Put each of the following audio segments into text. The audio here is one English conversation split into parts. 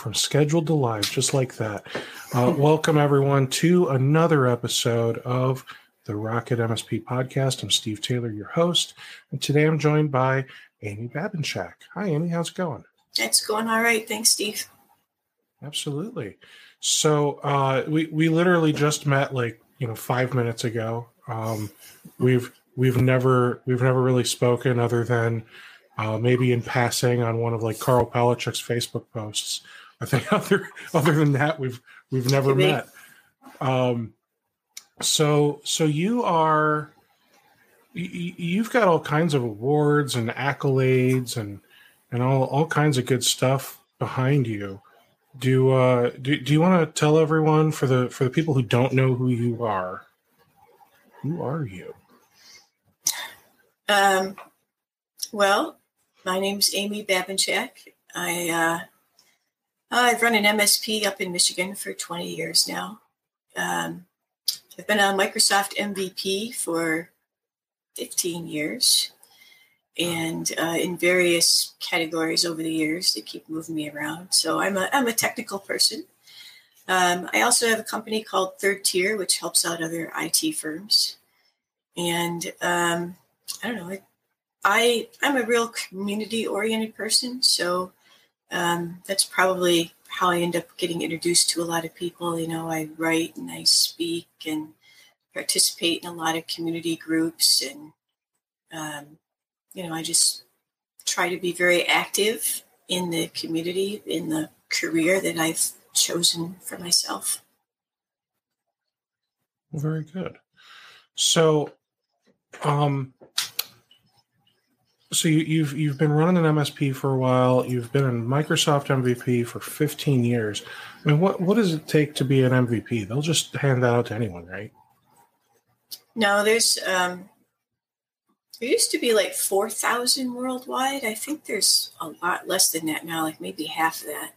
From scheduled to live, just like that. Uh, welcome, everyone, to another episode of the Rocket MSP podcast. I'm Steve Taylor, your host. And today I'm joined by Amy Babinchak. Hi, Amy. How's it going? It's going all right. Thanks, Steve. Absolutely. So uh, we we literally just met like you know five minutes ago. Um, we've we've never we've never really spoken other than uh, maybe in passing on one of like Karl Palachuk's Facebook posts. I think other other than that, we've we've never Maybe. met. Um, so so you are you've got all kinds of awards and accolades and and all all kinds of good stuff behind you. Do uh do, do you want to tell everyone for the for the people who don't know who you are? Who are you? Um, well, my name's Amy Babinchak. I uh, I've run an MSP up in Michigan for 20 years now. Um, I've been a Microsoft MVP for 15 years, and uh, in various categories over the years that keep moving me around. So I'm a I'm a technical person. Um, I also have a company called Third Tier, which helps out other IT firms. And um, I don't know. I, I I'm a real community oriented person, so um, that's probably how I end up getting introduced to a lot of people. You know, I write and I speak and participate in a lot of community groups, and um, you know, I just try to be very active in the community in the career that I've chosen for myself. Very good. So, um, so you, you've you've been running an MSP for a while. You've been a Microsoft MVP for 15 years. I mean, what what does it take to be an MVP? They'll just hand that out to anyone, right? No, there's um, there used to be like four thousand worldwide. I think there's a lot less than that now, like maybe half of that.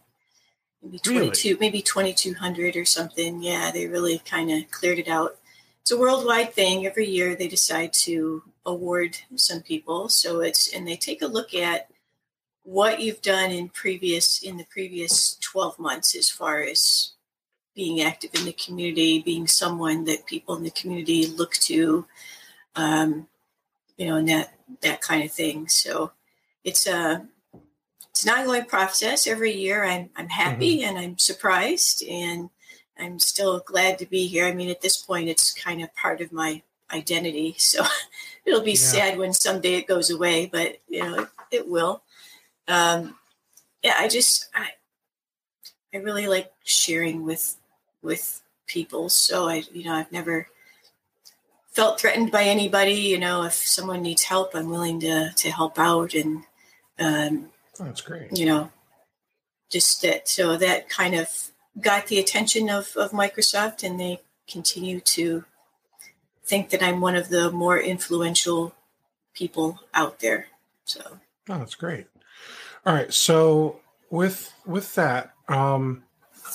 Maybe Really? twenty two, maybe twenty two hundred or something. Yeah, they really kind of cleared it out. It's a worldwide thing. Every year they decide to award some people. So it's and they take a look at what you've done in previous in the previous 12 months as far as being active in the community, being someone that people in the community look to, um, you know, and that that kind of thing. So it's a it's an ongoing process. Every year, I'm I'm happy and I'm surprised, and I'm still glad to be here. I mean, at this point, it's kind of part of my identity. So it'll be Yeah. sad when someday it goes away, but you know, it, it will. Um, yeah, I just I I really like sharing with with people. So I, you know, I've never felt threatened by anybody. You know, if someone needs help, I'm willing to to help out, and um, Oh, that's great. you know, just that. So that kind of got the attention of of Microsoft, and they continue to think that I'm one of the more influential people out there. So Oh, that's great. All right. So with with that, um,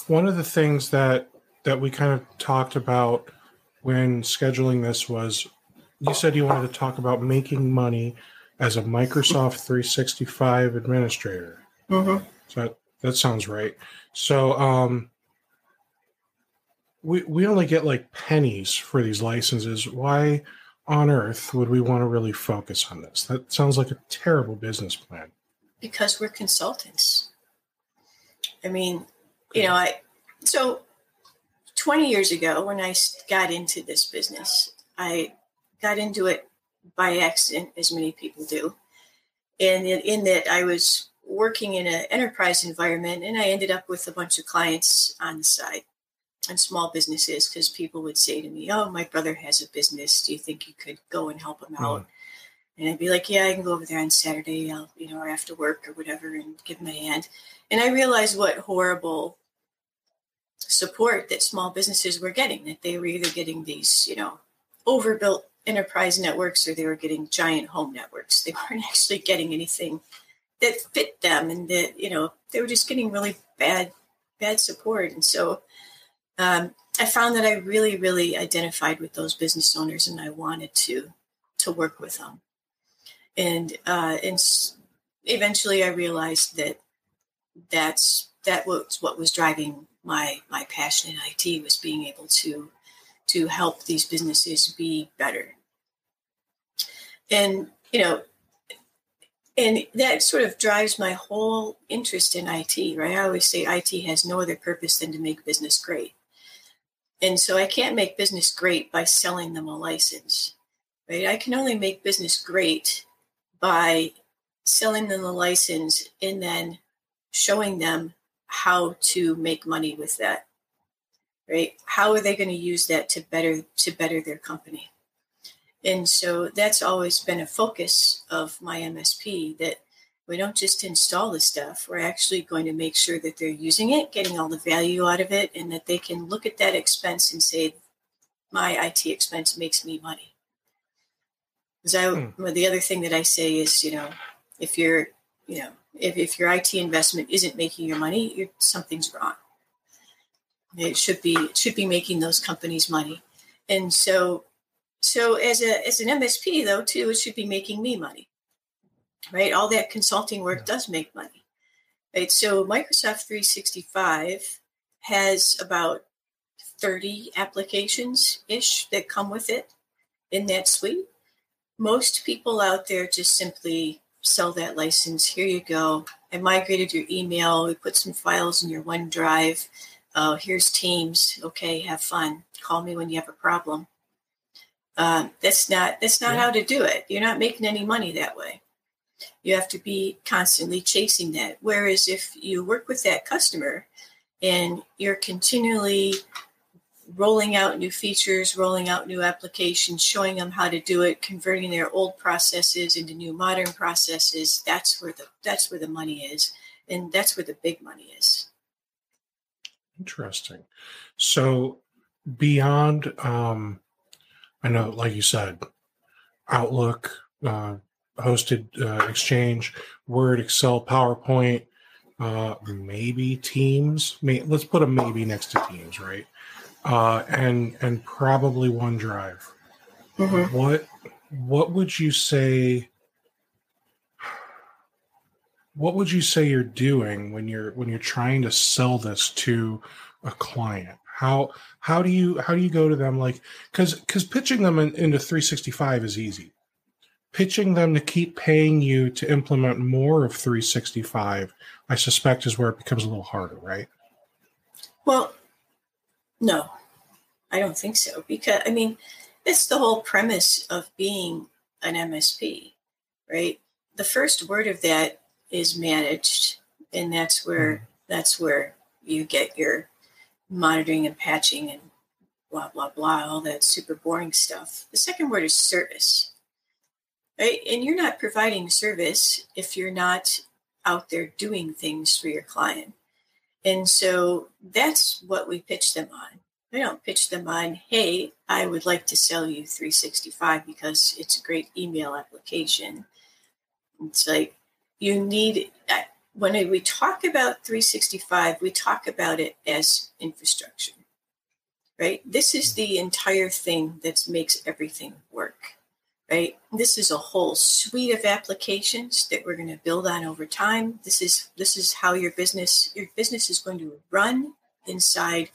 one of the things that that we kind of talked about when scheduling this was you said you wanted to talk about making money as a Microsoft 365 administrator. mhm. So that, that sounds right. So um, we we only get like pennies for these licenses. Why on earth would we want to really focus on this? That sounds like a terrible business plan. because we're consultants. I mean, you know, I so 20 years ago when I got into this business, I got into it by accident, as many people do. And in, in that, I was working in an enterprise environment, and I ended up with a bunch of clients on the side and small businesses because people would say to me, "Oh, my brother has a business. Do you think you could go and help him out?" Mm. And I'd be like, "Yeah, I can go over there on Saturday. I'll, you know, or after work or whatever, and give him a hand." And I realized what horrible support that small businesses were getting. That they were either getting these, you know, overbuilt enterprise networks or they were getting giant home networks. They weren't actually getting anything that fit them and that you know they were just getting really bad bad support and so um, i found that i really really identified with those business owners and i wanted to to work with them and uh, and eventually i realized that that's that was what was driving my my passion in it was being able to to help these businesses be better and you know and that sort of drives my whole interest in IT, right? I always say IT has no other purpose than to make business great. And so I can't make business great by selling them a license, right? I can only make business great by selling them a license and then showing them how to make money with that, right? How are they going to use that to better to better their company? And so that's always been a focus of my MSP that we don't just install the stuff, we're actually going to make sure that they're using it, getting all the value out of it, and that they can look at that expense and say, my IT expense makes me money. Because I, hmm. well, the other thing that I say is, you know, if you're, you know, if, if your IT investment isn't making your money, something's wrong. It should be it should be making those companies money, and so so as a as an MSP though too, it should be making me money, right? All that consulting work yeah. does make money, right? So Microsoft 365 has about 30 applications ish that come with it in that suite. Most people out there just simply sell that license. Here you go. I migrated your email. We put some files in your OneDrive. Uh, here's Teams. Okay, have fun. Call me when you have a problem. Um, that's not that's not yeah. how to do it. You're not making any money that way. You have to be constantly chasing that. Whereas if you work with that customer and you're continually rolling out new features, rolling out new applications, showing them how to do it, converting their old processes into new modern processes, that's where the that's where the money is. And that's where the big money is. Interesting. So beyond um I know, like you said, Outlook, uh, hosted uh, Exchange, Word, Excel, PowerPoint, uh, maybe Teams. May, let's put a maybe next to Teams, right? Uh, and and probably OneDrive. Mm-hmm. What what would you say? What would you say you're doing when you're when you're trying to sell this to a client? How how do you how do you go to them like because because pitching them in, into 365 is easy. Pitching them to keep paying you to implement more of 365, I suspect, is where it becomes a little harder, right? Well, no, I don't think so. Because I mean, it's the whole premise of being an MSP, right? The first word of that is managed, and that's where mm. that's where you get your monitoring and patching and blah, blah, blah, all that super boring stuff. The second word is service. And you're not providing service if you're not out there doing things for your client. And so that's what we pitch them on. We don't pitch them on, hey, I would like to sell you 365 because it's a great email application. It's like you need when we talk about 365, we talk about it as infrastructure, right? This is the entire thing that makes everything work, right? This is a whole suite of applications that we're going to build on over time. This is this is how your business your business is going to run inside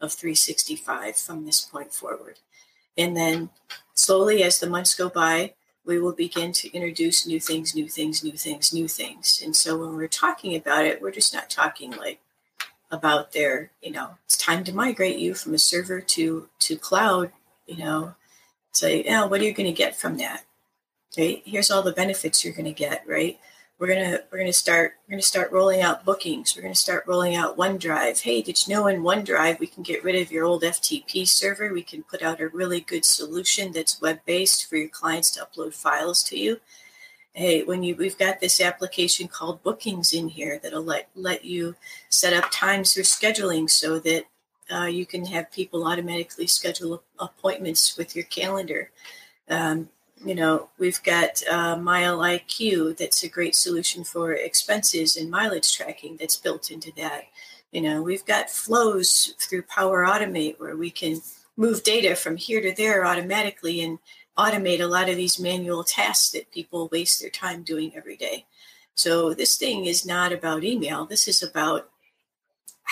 of 365 from this point forward. And then slowly as the months go by, we will begin to introduce new things, new things, new things, new things. And so when we're talking about it, we're just not talking like about their, you know, it's time to migrate you from a server to to cloud, you know, Say, oh, what are you going to get from that? Right? Here's all the benefits you're going to get, right? We're gonna we're gonna start we're gonna start rolling out bookings. We're gonna start rolling out OneDrive. Hey, did you know in OneDrive we can get rid of your old FTP server? We can put out a really good solution that's web based for your clients to upload files to you hey when you we've got this application called bookings in here that'll let let you set up times for scheduling so that uh, you can have people automatically schedule appointments with your calendar um, you know we've got uh, MileIQ that's a great solution for expenses and mileage tracking that's built into that you know we've got flows through power automate where we can move data from here to there automatically and automate a lot of these manual tasks that people waste their time doing every day. So this thing is not about email. This is about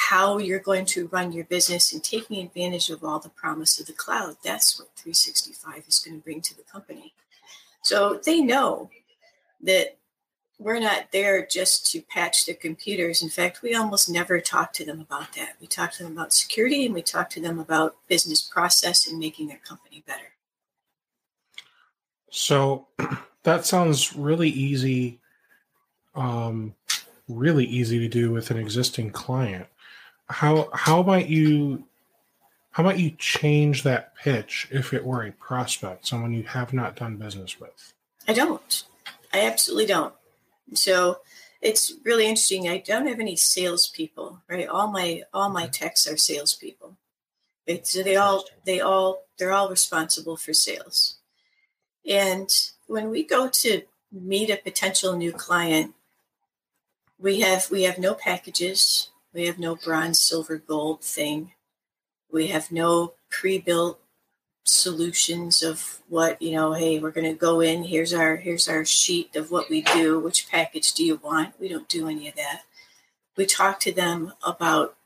how you're going to run your business and taking advantage of all the promise of the cloud. That's what 365 is going to bring to the company. So they know that we're not there just to patch the computers. In fact, we almost never talk to them about that. We talk to them about security and we talk to them about business process and making their company better. So that sounds really easy, um, really easy to do with an existing client. How how might you how might you change that pitch if it were a prospect, someone you have not done business with? I don't. I absolutely don't. So it's really interesting. I don't have any salespeople, right? All my all my techs are salespeople. So they all they all they're all responsible for sales. And when we go to meet a potential new client, we have we have no packages, we have no bronze, silver, gold thing. We have no pre-built solutions of what, you know, hey, we're going to go in, here's our here's our sheet of what we do, which package do you want? We don't do any of that. We talk to them about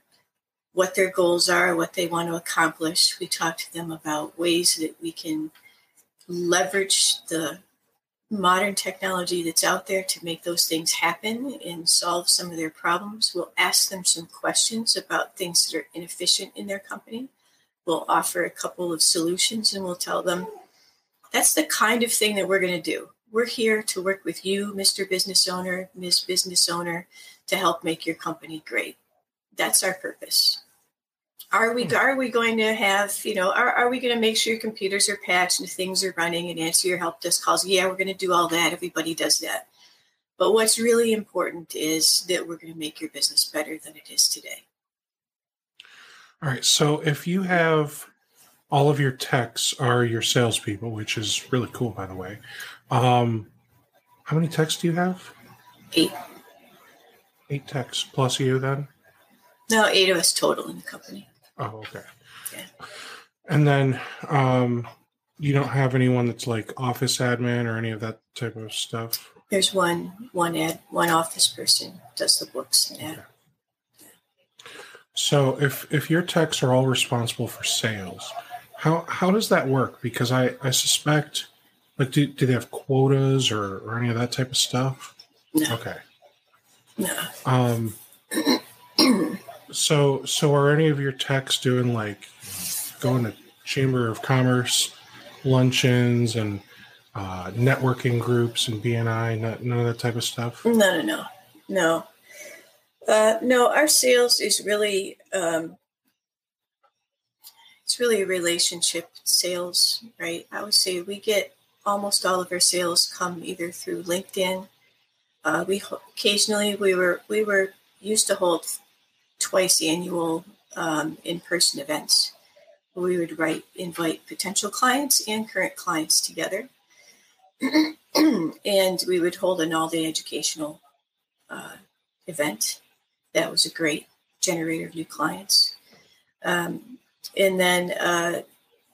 what their goals are, what they want to accomplish. We talk to them about ways that we can leverage the modern technology that's out there to make those things happen and solve some of their problems. We'll ask them some questions about things that are inefficient in their company. We'll offer a couple of solutions and we'll tell them that's the kind of thing that we're going to do. We're here to work with you, Mr. Business Owner, Ms. Business Owner, to help make your company great. That's our purpose. Are we hmm. are we going to have you know are, are we going to make sure your computers are patched and things are running and answer your help desk calls? Yeah, we're going to do all that. Everybody does that. But what's really important is that we're going to make your business better than it is today. All right. So if you have all of your techs are your salespeople, which is really cool, by the way. Um, how many techs do you have? Eight. Eight techs plus you, then? No, eight of us total in the company. Oh, okay. Yeah. And then um, you don't have anyone that's like office admin or any of that type of stuff. There's one one ad one office person does the books and that. Okay. So if if your techs are all responsible for sales, how how does that work? Because I I suspect like do, do they have quotas or or any of that type of stuff? No. Okay. No. Um So, so are any of your techs doing like going to Chamber of Commerce luncheons and uh, networking groups and BNI? None of that type of stuff. No, no, no, no. Uh, no, our sales is really um, it's really a relationship sales, right? I would say we get almost all of our sales come either through LinkedIn. Uh, we occasionally we were we were used to hold twice annual um, in-person events. We would write, invite potential clients and current clients together, and we would hold an all-day educational uh, event. That was a great generator of new clients. Um, and then, uh,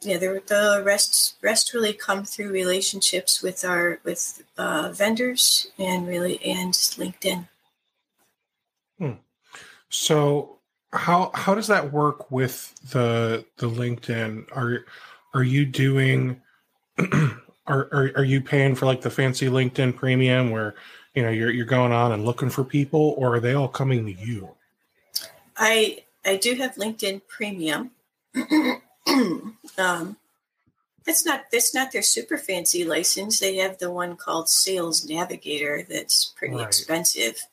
yeah, the, the rest rest really come through relationships with our with uh, vendors and really and LinkedIn. So how how does that work with the the LinkedIn? Are are you doing are, are are you paying for like the fancy LinkedIn premium where you know you're you're going on and looking for people or are they all coming to you? I I do have LinkedIn premium. um, that's not that's not their super fancy license. They have the one called Sales Navigator that's pretty right. expensive.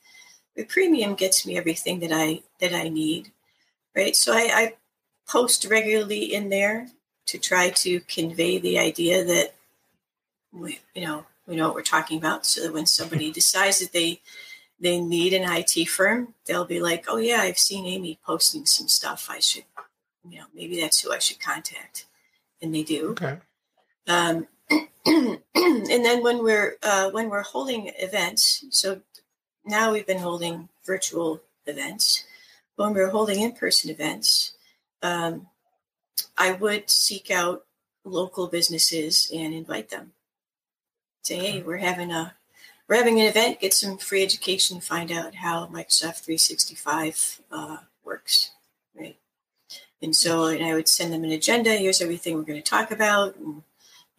The premium gets me everything that I that I need, right? So I, I post regularly in there to try to convey the idea that we, you know, we know what we're talking about, so that when somebody decides that they they need an IT firm, they'll be like, "Oh yeah, I've seen Amy posting some stuff. I should, you know, maybe that's who I should contact," and they do. Okay. Um, and then when we're uh, when we're holding events, so now we've been holding virtual events. When we were holding in-person events, um, I would seek out local businesses and invite them. Say, hey, we're having a we're having an event. Get some free education. Find out how Microsoft 365 uh, works, right? And so, and I would send them an agenda. Here's everything we're going to talk about. And,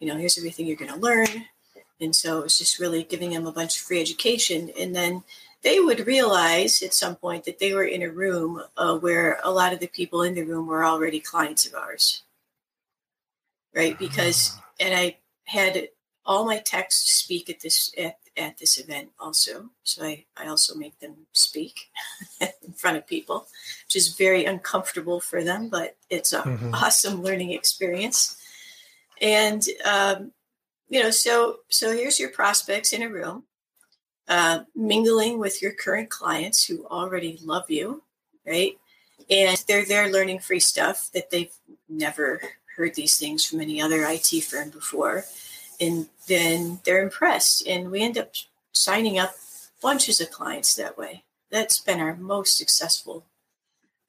you know, here's everything you're going to learn. And so it's just really giving them a bunch of free education. And then they would realize at some point that they were in a room uh, where a lot of the people in the room were already clients of ours. Right. Because, ah. and I had all my texts speak at this, at, at this event also. So I, I also make them speak in front of people, which is very uncomfortable for them, but it's an mm-hmm. awesome learning experience. And, um, you know, so, so here's your prospects in a room uh, mingling with your current clients who already love you, right? And they're there learning free stuff that they've never heard these things from any other IT firm before. And then they're impressed. And we end up signing up bunches of clients that way. That's been our most successful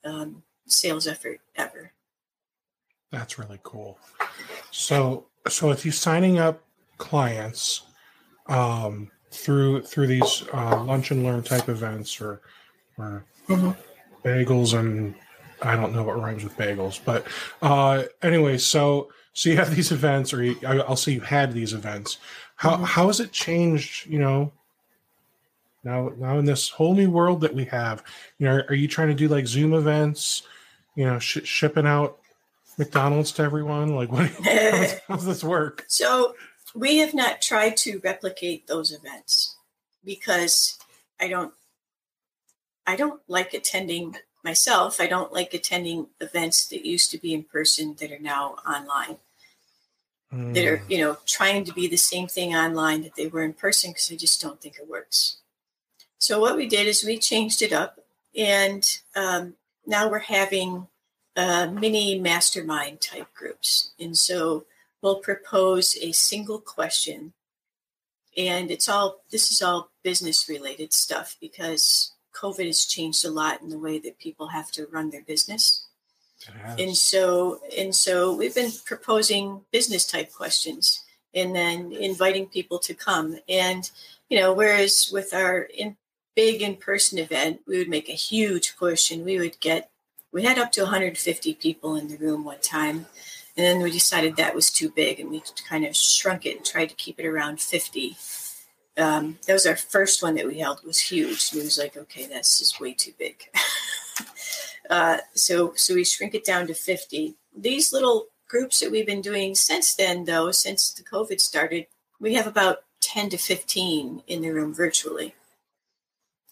um, sales effort ever. That's really cool. So, so if you're signing up clients, um, through through these uh, lunch and learn type events or or mm-hmm. bagels and I don't know what rhymes with bagels, but uh, anyway, so so you have these events, or you, I'll say you had these events. How mm-hmm. how has it changed? You know, now now in this whole new world that we have, you know, are, you trying to do like Zoom events? You know, sh- shipping out McDonald's to everyone? Like, what? how does this work? So we have not tried to replicate those events because I don't I don't like attending myself. I don't like attending events that used to be in person that are now online. Mm. That are, hmm. you know, trying to be the same thing online that they were in person because I just don't think it works. So what we did is we changed it up, and um, now we're having uh, mini mastermind type groups, and so will propose a single question. And it's all, this is all business related stuff because COVID has changed a lot in the way that people have to run their business. And so, and so we've been proposing business type questions and then inviting people to come. And, you know, whereas with our in, big in person event, we would make a huge push and we would get, we had up to 150 people in the room one time. And then we decided that was too big and we kind of shrunk it and tried to keep it around 50. Um, that was our first one that we held was huge. And it was like, okay, that's just way too big. uh, so, so we shrink it down to 50. These little groups that we've been doing since then, though, since the COVID started, we have about 10 to 15 in the room virtually.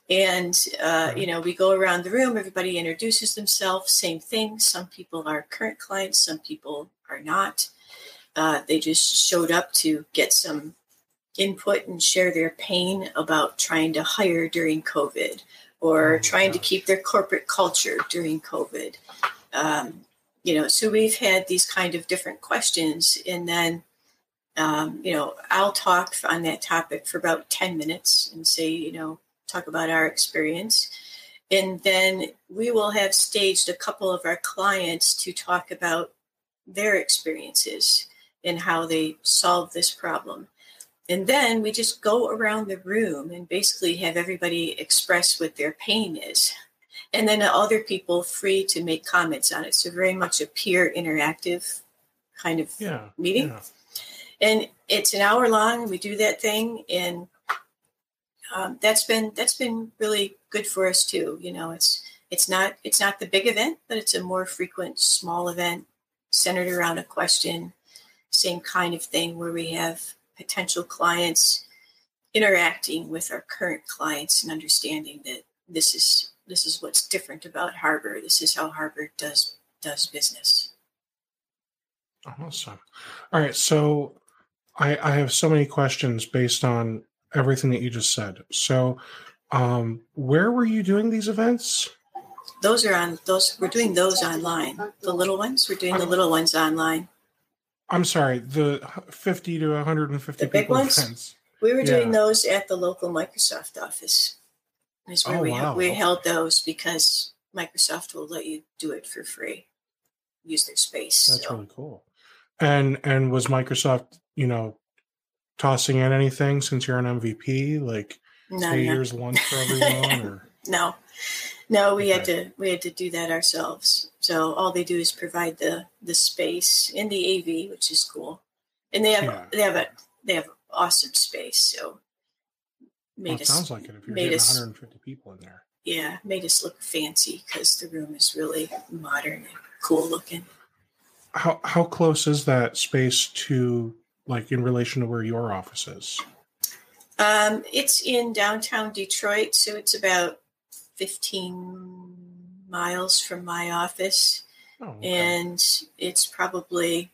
And, uh, you know, we go around the room, everybody introduces themselves, same thing. Some people are current clients, some people are not. Uh, they just showed up to get some input and share their pain about trying to hire during COVID or oh, trying to keep their corporate culture during COVID. Um, you know, so we've had these kind of different questions, and then um, you know, I'll talk on that topic for about 10 minutes and say, you know, talk about our experience. And then we will have staged a couple of our clients to talk about their experiences and how they solve this problem. And then we just go around the room and basically have everybody express what their pain is. And then other people free to make comments on it. So very much a peer interactive kind of yeah, meeting. Yeah. And it's an hour long. We do that thing, and um, that's been that's been really good for us too. You know, it's it's not it's not the big event, but it's a more frequent small event centered around a question same kind of thing where we have potential clients interacting with our current clients and understanding that this is this is what's different about Harbor. This is how Harbor does does business. Awesome. All right, so I, I have so many questions based on everything that you just said. So, um, where were you doing these events? Those are on those. We're doing those online. The little ones. We're doing the little ones online. I'm sorry, the 50 to 150 The big people ones? events. We were doing Yeah. those at the local Microsoft office. Is where Oh, we wow. we held those because Microsoft will let you do it for free. Use their space. That's so. really cool. And and was Microsoft, you know, tossing in anything since you're an MVP, like no, pay no, year's lunch for everyone, or no, no. We had to we had to do that ourselves. So all they do is provide the the space in the AV, which is cool, and they have Yeah. they have a they have awesome space. So made well, it us sounds like it if you're made us- 150 people in there. yeah made us look fancy because the room is really modern and cool looking. How how close is that space to like in relation to where your office is? Um, it's in downtown Detroit, so it's about 15 miles from my office. Oh, okay. And it's probably,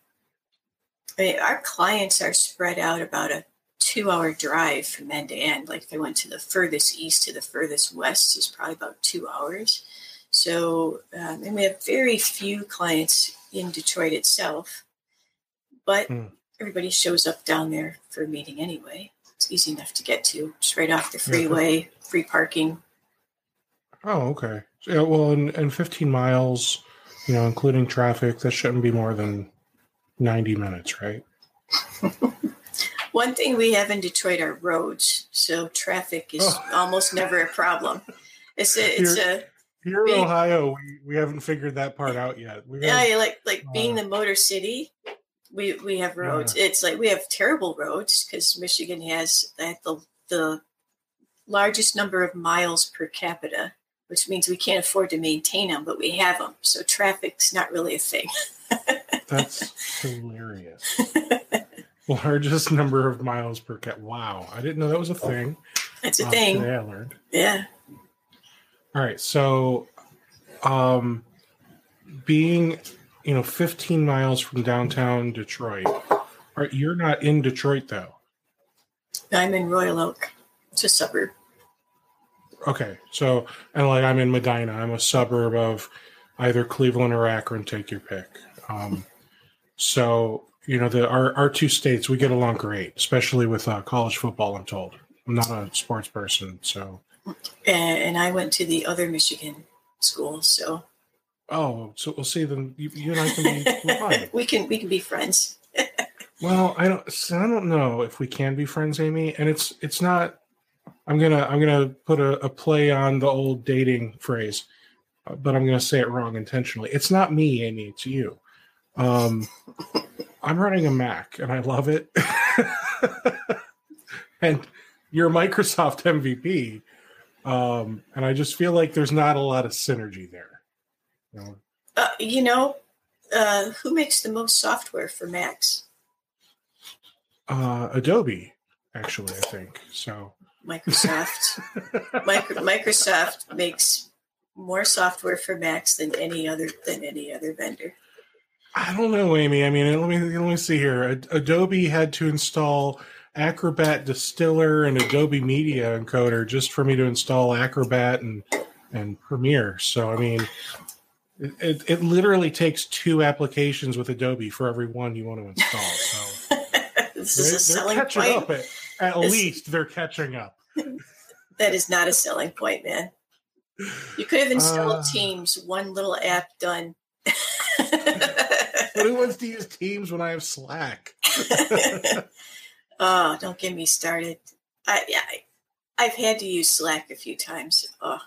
I mean, our clients are spread out about a two hour drive from end to end. Like if they went to the furthest east to the furthest west, is probably about two hours. So, um, and we have very few clients in Detroit itself, but Hmm. Everybody shows up down there for a meeting anyway. It's easy enough to get to, just right off the freeway, free parking. Oh, okay. Yeah, well, and, and 15 miles, you know, including traffic, that shouldn't be more than 90 minutes, right? One thing we have in Detroit are roads, so traffic is Oh. almost never a problem. It's a, it's a Here in Ohio, we, we haven't figured that part out yet. We yeah, like like being Uh, the motor city. We we have roads. It's like we have terrible roads because Michigan has the, the largest number of miles per capita, which means we can't afford to maintain them, but we have them. So traffic's not really a thing. that's hilarious. Largest number of miles per cat. Wow, I didn't know that was a thing. It's a Uh, thing. Today I learned. Yeah. All right, so, um, being, you know, 15 miles from downtown Detroit. All right, you're not in Detroit though. I'm in Royal Oak. It's a suburb. Okay, so and like I'm in Medina. I'm a suburb of either Cleveland or Akron. Take your pick. Um, so you know the our our two states we get along great, especially with uh, college football. I'm told. I'm not a sports person, so And, and I went to the other Michigan school, so oh, so we'll see. Then you, you and I can be fine. we can we can be friends. Well, I don't. So I don't know if we can be friends, Amy. And it's it's not. I'm gonna I'm gonna put a, a play on the old dating phrase, uh, but I'm gonna say it wrong intentionally. It's not me, Amy. It's you. Um, I'm running a Mac, and I love it. and you're a Microsoft MVP, um, and I just feel like there's not a lot of synergy there. You know, Uh, you know, uh, who makes the most software for Macs? uh, Adobe, actually, I think so. Microsoft. Micro, Microsoft makes more software for Macs than any other than any other vendor. I don't know, Amy. I mean, let me let me see here. Adobe had to install Acrobat Distiller and Adobe Media Encoder just for me to install Acrobat and and Premiere. So, I mean, it, it, it literally takes two applications with Adobe for every one you want to install. So this they're, is a they're selling catching point. up. At, at This- least they're catching up. That is not a selling point, man. You could have installed Uh. Teams, one little app done. Who wants to use Teams when I have Slack? oh, don't get me started. I, yeah, I, I've had to use Slack a few times. Oh,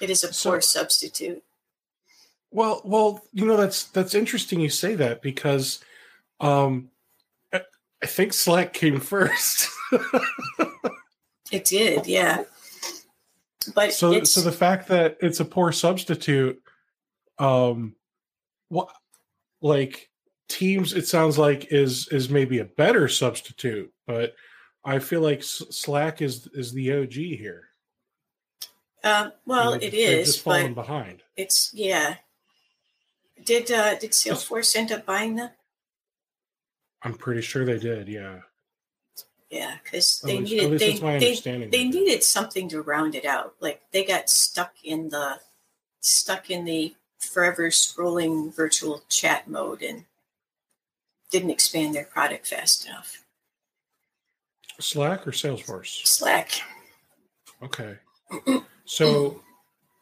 it is a So- poor substitute. Well, well, you know that's that's interesting you say that because um I I think Slack came first. It did, yeah. But so so the fact that it's a poor substitute um what like Teams, it sounds like is is maybe a better substitute, but I feel like Slack is is the OG here. Um, well, it is, falling behind. It's yeah. Did uh, did Salesforce end up buying them? I'm pretty sure they did. Yeah. Yeah, because they least, needed they, they, they needed something to round it out. Like they got stuck in the stuck in the forever scrolling virtual chat mode and didn't expand their product fast enough. Slack or Salesforce? Slack. Okay. so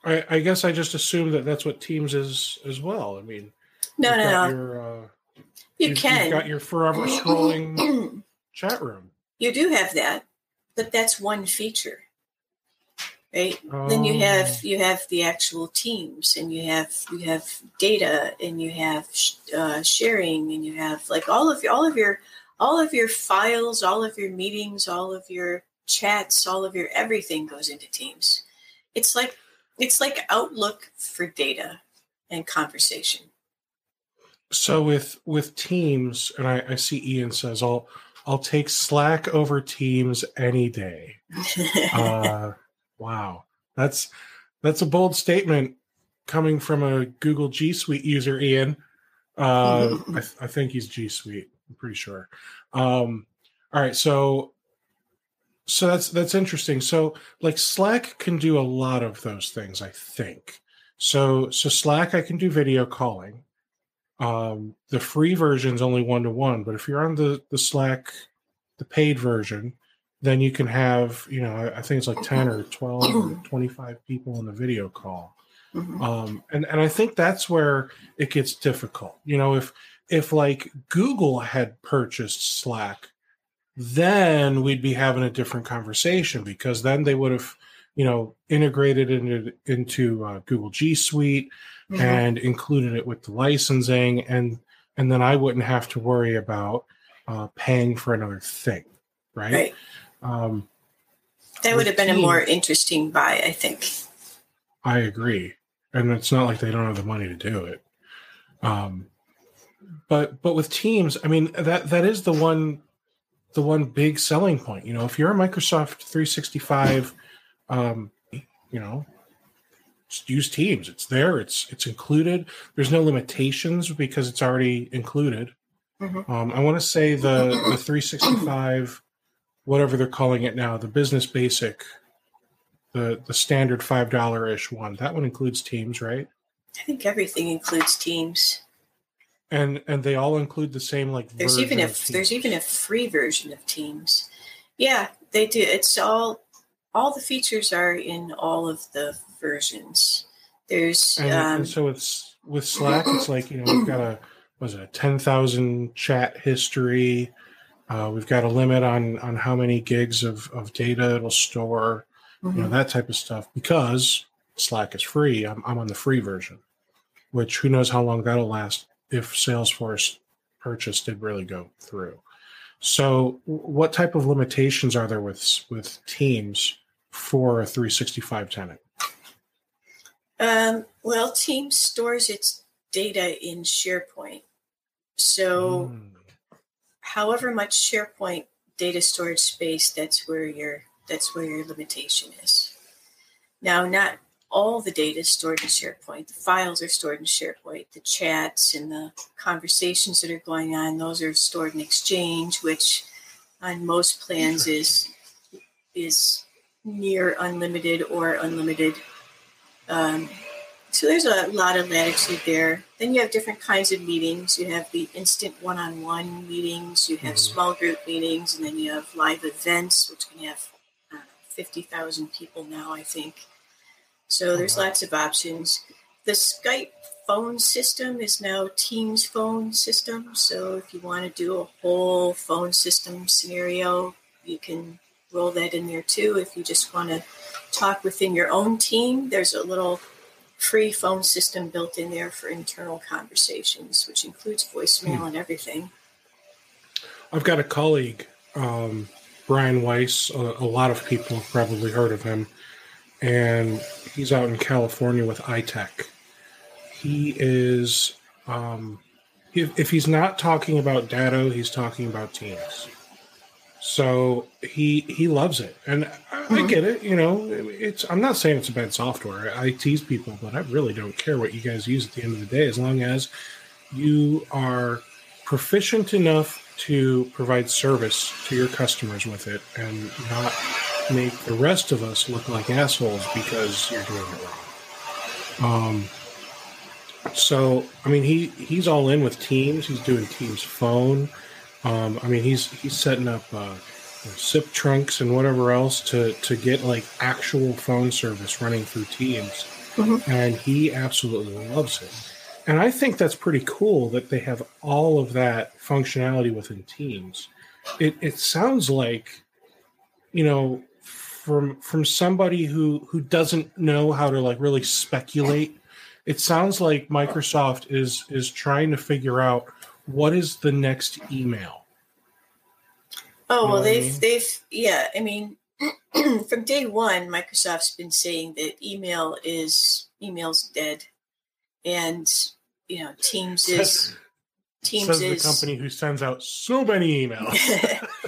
I, I, guess I just assume that that's what Teams is as well. I mean, no, no. Your, uh, you you've, can. You've got your forever scrolling chat room. You do have that, but that's one feature right then you have oh. you have the actual teams and you have you have data and you have uh, sharing and you have like all of your all of your all of your files all of your meetings all of your chats all of your everything goes into teams it's like it's like outlook for data and conversation so with with teams and i, I see ian says i'll i'll take slack over teams any day uh Wow, that's that's a bold statement coming from a Google G Suite user, Ian. Uh, I, th- I, think he's G Suite. I'm pretty sure. Um, all right, so so that's that's interesting. So like Slack can do a lot of those things. I think so. So Slack, I can do video calling. Um, the free version is only one to one, but if you're on the the Slack, the paid version, then you can have, you know, I think it's like 10 or 12 or 25 people in the video call. Mm-hmm. Um, and, and I think that's where it gets difficult. You know, if, if like Google had purchased Slack, then we'd be having a different conversation because then they would have, you know, integrated into, into uh, Google G Suite mm-hmm. and included it with the licensing. And, and then I wouldn't have to worry about uh, paying for another thing. Right. right. Um, that would have been a more interesting buy, I think. I agree, and it's not like they don't have the money to do it. Um, but but with teams, I mean that that is the one the one big selling point. You know, if you're a Microsoft 365, um, you know, use Teams. It's there. It's it's included. There's no limitations because it's already included. Mm-hmm. Um, I want to say the the 365 whatever they're calling it now, the business basic, the the standard five dollar ish one. That one includes Teams, right? I think everything includes Teams. And and they all include the same like. There's even a there's even a free version of Teams. Yeah, they do. It's all all the features are in all of the versions. There's and, um, and so it's with Slack. It's like you know we've got a was it a ten thousand chat history uh, we've got a limit on on how many gigs of, of data it'll store, mm-hmm. you know, mm-hmm. that type of stuff. Because Slack is free, I'm, I'm on the free version, which who knows how long that'll last if Salesforce purchase did really go through. So, what type of limitations are there with with Teams for a 365 tenant? Um, well, Teams stores its data in SharePoint. So, mm however much SharePoint data storage space, that's where your that's where your limitation is. Now, not all the data is stored in SharePoint. The files are stored in SharePoint. The chats and the conversations that are going on, those are stored in Exchange, which on most plans is is near unlimited or unlimited um, so there's a lot of latitude there. Then you have different kinds of meetings. You have the instant one-on-one meetings. You have mm-hmm. small group meetings, and then you have live events, which can have uh, fifty thousand people now, I think. So there's mm-hmm. lots of options. The Skype phone system is now Teams phone system. So if you want to do a whole phone system scenario, you can roll that in there too. If you just want to talk within your own team, there's a little free phone system built in there for internal conversations, which includes voicemail hmm. and everything. I've got a colleague, um, Brian Weiss. A, a, lot of people have probably heard of him, and he's out in California with iTech. He is um, if, if he's not talking about Datto, he's talking about Teams. So he he loves it, and I, Mm-hmm. I get it. You know, it's I'm not saying it's a bad software. I tease people, but I really don't care what you guys use at the end of the day, as long as you are proficient enough to provide service to your customers with it, and not make the rest of us look like assholes because you're doing it wrong. Um. So I mean, he he's all in with Teams. He's doing Teams Phone. Um, I mean, he's he's setting up uh, SIP trunks and whatever else to to get like actual phone service running through Teams, Mhm. and he absolutely loves it. And I think that's pretty cool that they have all of that functionality within Teams. It it sounds like, you know, from from somebody who who doesn't know how to like really speculate. It sounds like Microsoft is is trying to figure out what is the next email. Oh know well, they've mean? they've yeah. I mean, from day one, Microsoft's been saying that email is email's dead, and you know, Teams is Teams Says is the company who sends out so many emails.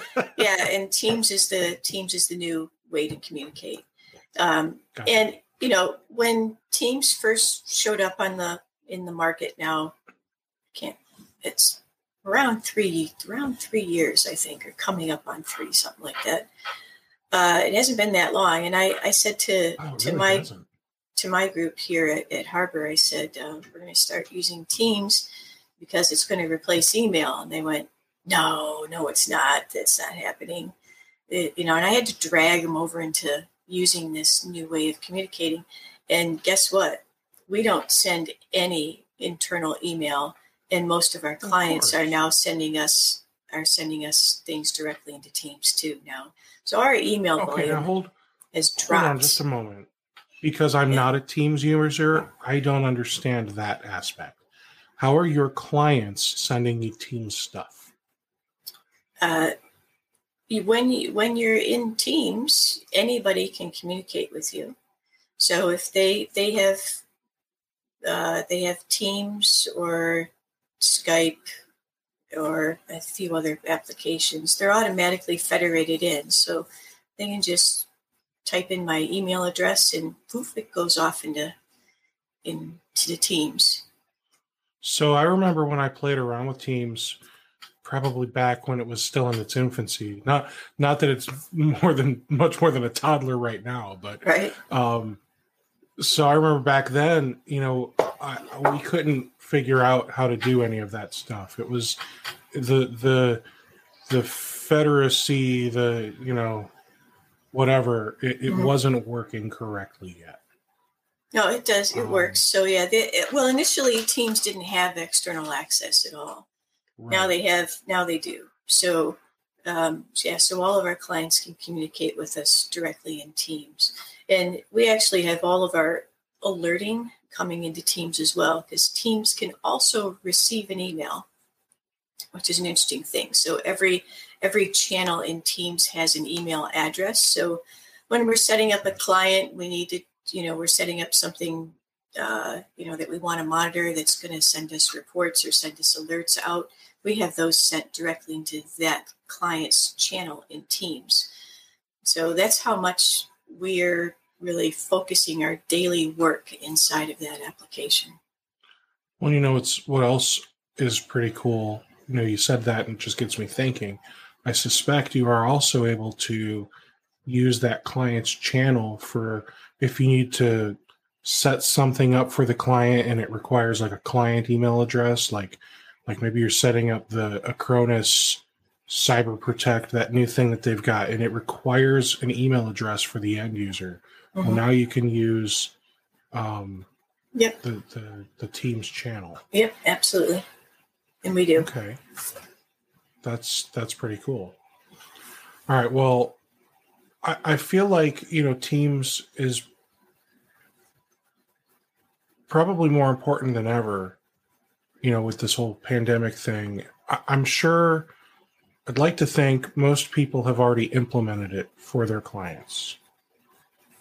yeah, and Teams is the Teams is the new way to communicate. Um, and you know, when Teams first showed up on the in the market, now can't it's around three around three years, I think, or coming up on three, something like that. Uh, it hasn't been that long, and I, I said to Oh, to really my doesn't. to my group here at, at Harbor, I said, uh, we're going to start using Teams because it's going to replace email. And they went, no, no, it's not. That's not happening. It- you know, and I had to drag them over into using this new way of communicating. And guess what? We don't send any internal email, and most of our clients course. are now sending us are sending us things directly into Teams too now. So our email Okay, volume hold, has hold on just a moment. Because I'm Yeah. not a Teams user, I don't understand that aspect. How are your clients sending you Teams stuff? uh, when you when you're in teams, anybody can communicate with you. So if they they have uh, they have Teams or Skype or a few other applications, they're automatically federated in. So they can just type in my email address and poof, it goes off into into the Teams. So I remember when I played around with Teams, probably back when it was still in its infancy. Not not that it's more than much more than a toddler right now, but Right? um, so I remember back then, you know, I, we couldn't figure out how to do any of that stuff. It was the the the Federacy, the you know, whatever. It, it Mhm. wasn't working correctly yet. No, it does. It Um, works. So yeah, they, it, well, initially Teams didn't have external access at all. Now they have. Now they do. So um, yeah, so all of our clients can communicate with us directly in Teams, and we actually have all of our alerting coming into Teams as well, because Teams can also receive an email, which is an interesting thing. So every every channel in Teams has an email address. So when we're setting up a client, we need to, you know, we're setting up something, uh, you know, that we want to monitor that's going to send us reports or send us alerts out. We have those sent directly into that client's channel in Teams. So that's how much we're really focusing our daily work inside of that application. Well, you know, it's what else is pretty cool. You know, you said that and it just gets me thinking. I suspect you are also able to use that client's channel for if you need to set something up for the client and it requires like a client email address, like like maybe you're setting up the Acronis Cyber Protect, that new thing that they've got, and it requires an email address for the end user. Well, Mhm. now you can use um, Yep. the, the the team's channel. Yep, absolutely. And we do. Okay. That's that's pretty cool. All right. Well, I, I feel like, you know, Teams is probably more important than ever, you know, with this whole pandemic thing. I, I'm sure I'd like to think most people have already implemented it for their clients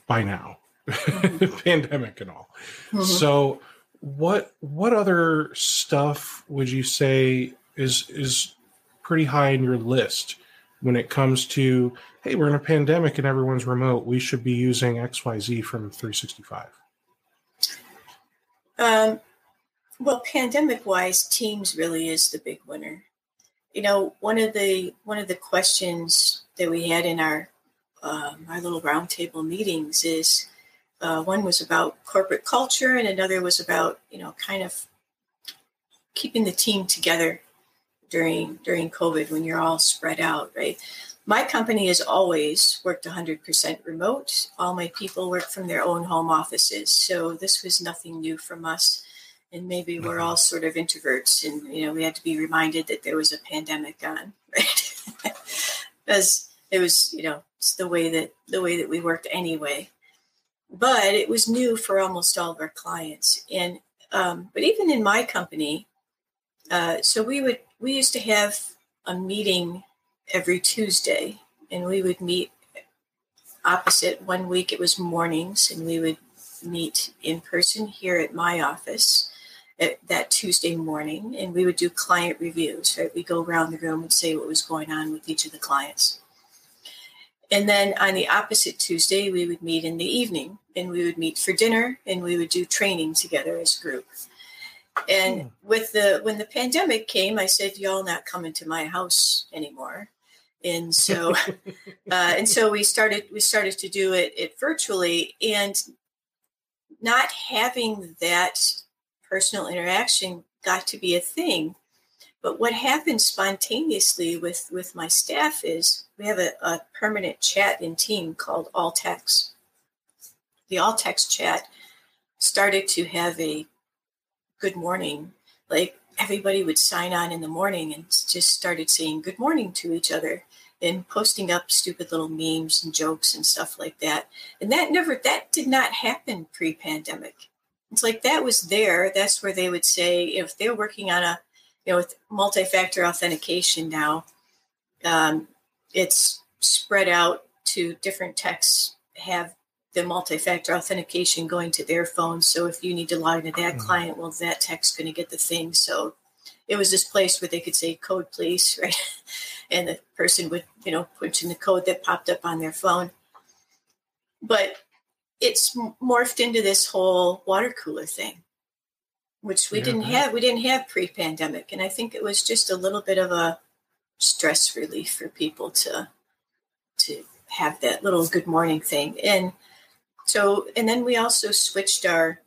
by now. pandemic and all. Mhm. So, what what other stuff would you say is is pretty high in your list when it comes to hey we're in a pandemic and everyone's remote we should be using xyz from 365 um, well pandemic wise teams really is the big winner. You know one of the one of the questions that we had in our um, our little roundtable meetings is uh, one was about corporate culture and another was about you know kind of keeping the team together during during covid when you're all spread out right my company has always worked 100% remote. All my people work from their own home offices so this was nothing new from us. And maybe we're all sort of introverts and you know we had to be reminded that there was a pandemic on right? Because it was you know it's the way that the way that we worked anyway. But it was new for almost all of our clients. And um, but even in my company uh, so we would we used to have a meeting every tuesday and we would meet opposite one week it was mornings and we would meet in person here at my office that Tuesday morning, and we would do client reviews. Right, we go around the room and say what was going on with each of the clients. And then on the opposite Tuesday, we would meet in the evening, and we would meet for dinner, and we would do training together as a group. And mm. with the when the pandemic came, I said, "Y'all not coming to my house anymore." And so, uh, and so we started we started to do it, it virtually, and not having that personal interaction got to be a thing. But what happens spontaneously with, with my staff is we have a, a permanent chat in team called All Techs. The All Techs chat started to have a good morning. Like everybody would sign on in the morning and just started saying good morning to each other and posting up stupid little memes and jokes and stuff like that. And that never, that did not happen pre pandemic it's like that was there. That's where they would say if they're working on a, you know, with multi-factor authentication now, um, it's spread out to different techs have the multi-factor authentication going to their phone. So if you need to log into that mm-hmm. client, well, that tech's going to get the thing. So it was this place where they could say code please, right? and the person would, you know, punch in the code that popped up on their phone. But it's morphed into this whole water cooler thing which we yeah, didn't have we didn't have pre-pandemic and i think it was just a little bit of a stress relief for people to to have that little good morning thing and so and then we also switched our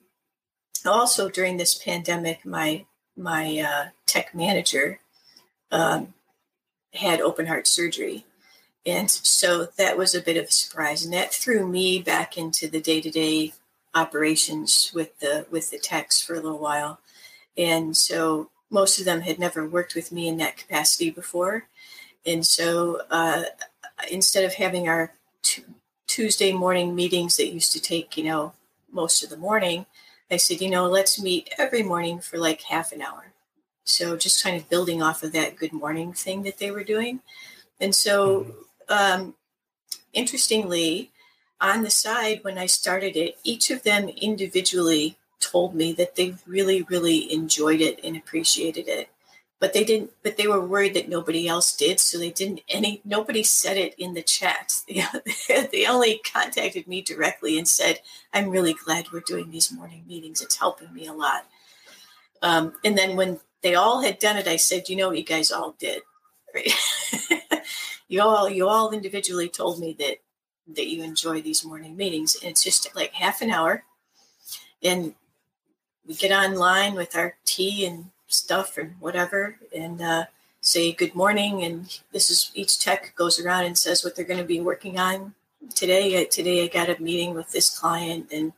also during this pandemic my my uh, tech manager um, had open heart surgery and so that was a bit of a surprise. And that threw me back into the day to day operations with the with the techs for a little while. And so most of them had never worked with me in that capacity before. And so uh, instead of having our t- Tuesday morning meetings that used to take, you know, most of the morning, I said, you know, let's meet every morning for like half an hour. So just kind of building off of that good morning thing that they were doing. And so mm-hmm um, interestingly, on the side, when I started it, each of them individually told me that they really, really enjoyed it and appreciated it. But they didn't. But they were worried that nobody else did, so they didn't. Any nobody said it in the chat. they only contacted me directly and said, "I'm really glad we're doing these morning meetings. It's helping me a lot." Um, and then when they all had done it, I said, "You know you guys all did, right?" you all you all individually told me that that you enjoy these morning meetings and it's just like half an hour and we get online with our tea and stuff and whatever and uh, say good morning and this is each tech goes around and says what they're going to be working on today today i got a meeting with this client and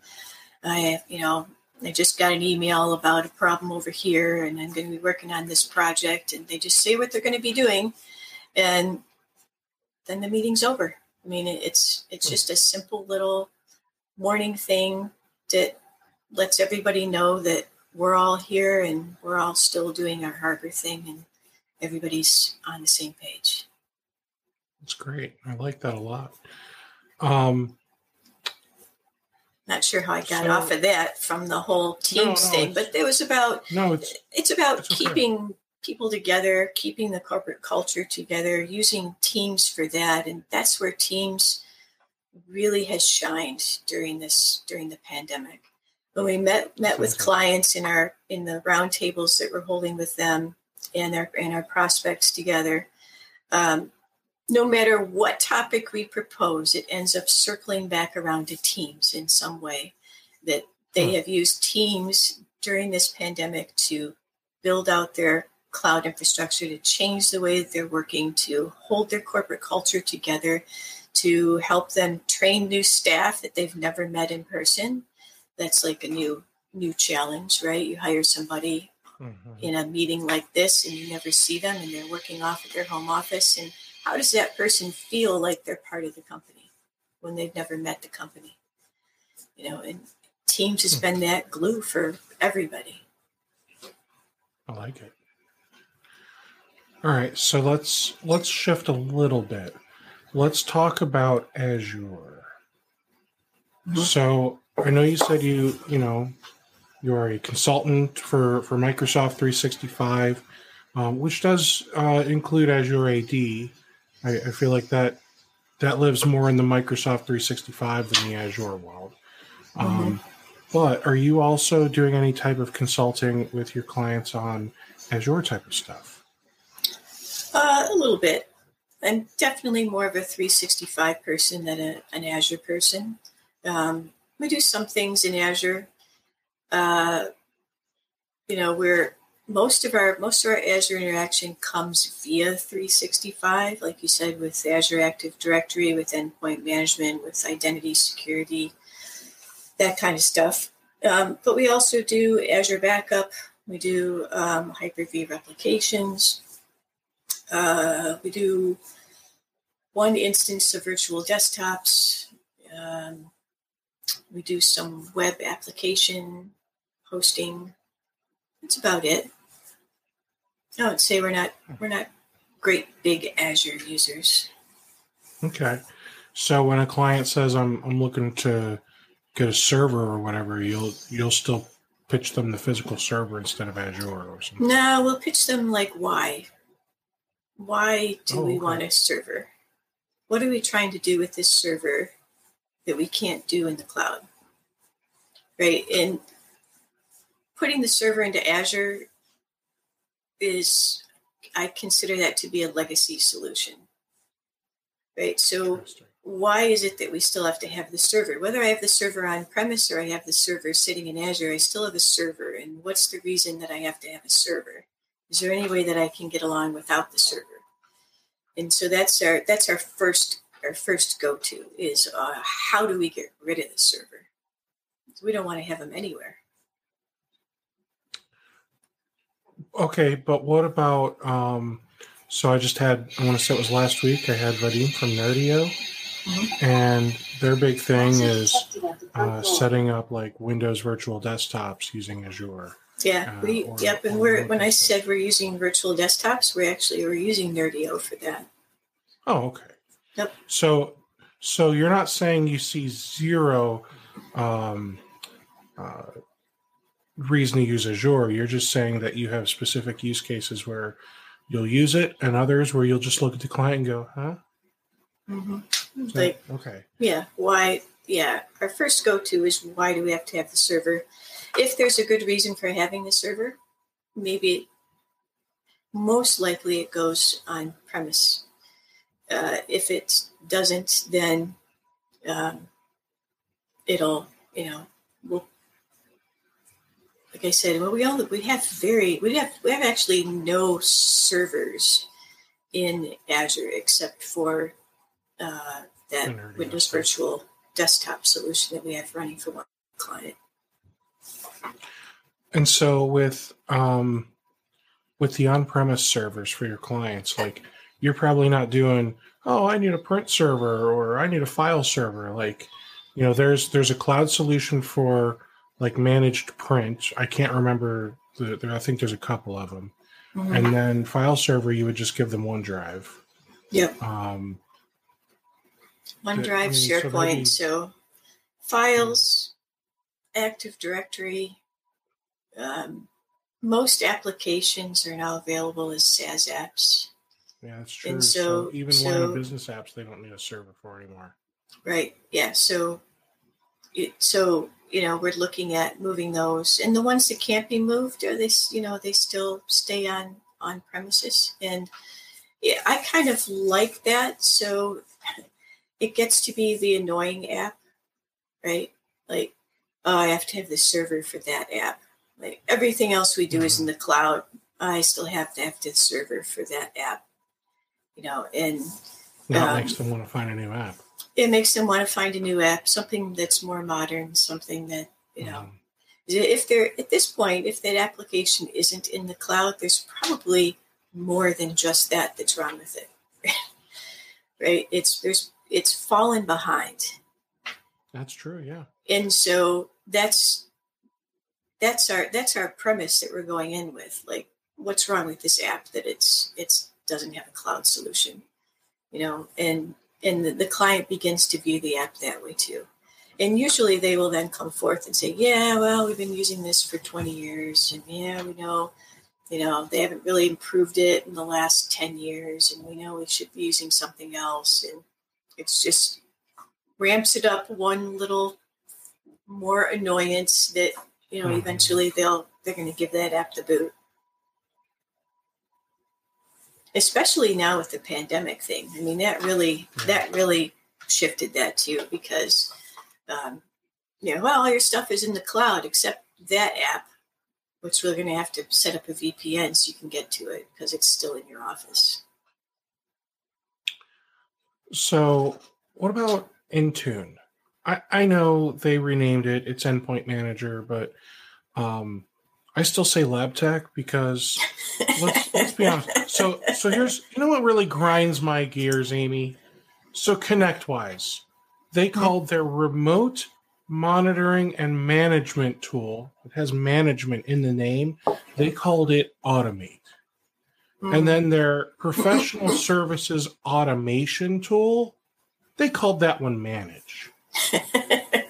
i you know i just got an email about a problem over here and i'm going to be working on this project and they just say what they're going to be doing and then the meeting's over. I mean, it's it's hmm. just a simple little morning thing that lets everybody know that we're all here and we're all still doing our harbor thing and everybody's on the same page. That's great. I like that a lot. Um, Not sure how I got So- off of that from the whole teams no, thing, but it was about No, it's it's about It's okay. keeping people together, keeping the corporate culture together, using teams for that, and that's where teams really has shined during this during the pandemic. When we met met with clients in our in the roundtables that we're holding with them and our and our prospects together, um, no matter what topic we propose, it ends up circling back around to teams in some way. That they Hmm. have used teams during this pandemic to build out their cloud infrastructure, to change the way that they're working, to hold their corporate culture together, to help them train new staff that they've never met in person. That's like a new new challenge, right? You hire somebody Mhm. in a meeting like this and you never see them and they're working off at their home office and how does that person feel like they're part of the company when they've never met the company you know and teams has Hmm. been that glue for everybody I like it. All right, so let's let's shift a little bit. Let's talk about Azure. Mhm. So I know you said you you know you're a consultant for for Microsoft 365, um, which does uh, include Azure AD. I, I feel like that that lives more in the Microsoft 365 than the Azure world. Um, but are you also doing any type of consulting with your clients on Azure type of stuff? uh, a little bit i'm definitely more of a 365 person than a, an azure person um, we do some things in azure. Uh, you know we're most of our most of our azure interaction comes via 365 like you said with azure active directory with endpoint management with identity security that kind of stuff. Um, but we also do azure backup. We do um, hyper-v replications. Uh, we do one instance of virtual desktops. Um, we do some web application hosting. That's about it. I would say we're not we're not great big Azure users. Okay. So when a client says I'm I'm looking to get a server or whatever, you'll you'll still pitch them the physical server instead of Azure or something. No, we'll pitch them like why. Why do Oh, we okay. want a server? What are we trying to do with this server that we can't do in the cloud? Right? And putting the server into Azure is I consider that to be a legacy solution. Right? So why is it that we still have to have the server? Whether I have the server on premise or I have the server sitting in Azure, I still have a server. And what's the reason that I have to have a server? Is there any way that I can get along without the server? And so that's our that's our first our first go to is uh, how do we get rid of the server? We don't want to have them anywhere. Okay, but what about um so I just had I want to say it was last week I had Vadim from Nerdio Mhm. and their big thing is uh, setting up like Windows virtual desktops using Azure. Yeah, Uh, we or- yep. And we're when I said we're using virtual desktops, we actually are using Nerdio for that. Oh, okay. Yep. So, so you're not saying you see zero um, uh, reason to use Azure. You're just saying that you have specific use cases where you'll use it, and others where you'll just look at the client and go, "Huh." Mm-hmm. That- Like okay. Yeah, why? Yeah, our first go to is why do we have to have the server? If there's a good reason for having the server, maybe most likely it goes on premise. Uh, if it doesn't, then um, it'll, you know, we'll, like I said, well, we all we have very we have we have actually no servers in Azure except for uh, that Windows. Virtual Desktop solution that we have running for one client. And so with um, with the on-premise servers for your clients, like you're probably not doing, oh, I need a print server or I need a file server. Like, you know, there's there's a cloud solution for like managed print. I can't remember the. There, I think there's a couple of them. Mm-hmm. And then file server, you would just give them OneDrive. Yep. Um, OneDrive, I mean, so SharePoint. maybe- So, files, Active Directory. Um, most applications are now available as SaaS apps. Yeah, that's true. And so, so- even so- line of business apps, they don't need a server for anymore. Right. Yeah. So, it, so you know, we're looking at moving those, and the ones that can't be moved, are they? You know, they still stay on on premises, and yeah, I kind of like that. So, it gets to be the annoying app, right? Like, oh, I have to have the server for that app. Like everything else we do is in mm-hmm. the cloud. I still have to have the server for that app. You know, and That Um, makes them want to find a new app. it makes them want to find a new app, something that's more modern, something that you know. Mhm. If they're at this point, if that application isn't in the cloud, there's probably more than just that that's wrong with it, right? It's there's it's fallen behind, That's true. Yeah. and so that's that's our that's our premise that we're going in with. Like, what's wrong with this app that it's it's doesn't have a cloud solution, you know? And and the, the client begins to view the app that way too. And usually they will then come forth and say, "Yeah, well, we've been using this for 20 years, and yeah, we know." You know, they haven't really improved it in the last 10 years, and we know we should be using something else. And it's just ramps it up one little more annoyance that you know Mhm. eventually they'll they're going to give that app the boot especially now with the pandemic thing i mean that really that really shifted that too because um, you know well all your stuff is in the cloud except that app which we're going to have to set up a vpn so you can get to it because it's still in your office So, what about Intune? I, I know they renamed it. It's Endpoint Manager, but um, I still say LabTech because let's let's be honest. So so here's you know what really grinds my gears, Amy. So ConnectWise, they called their remote monitoring and management tool. It has management in the name. They called it Automate. And then their professional services automation tool, they called that one Manage.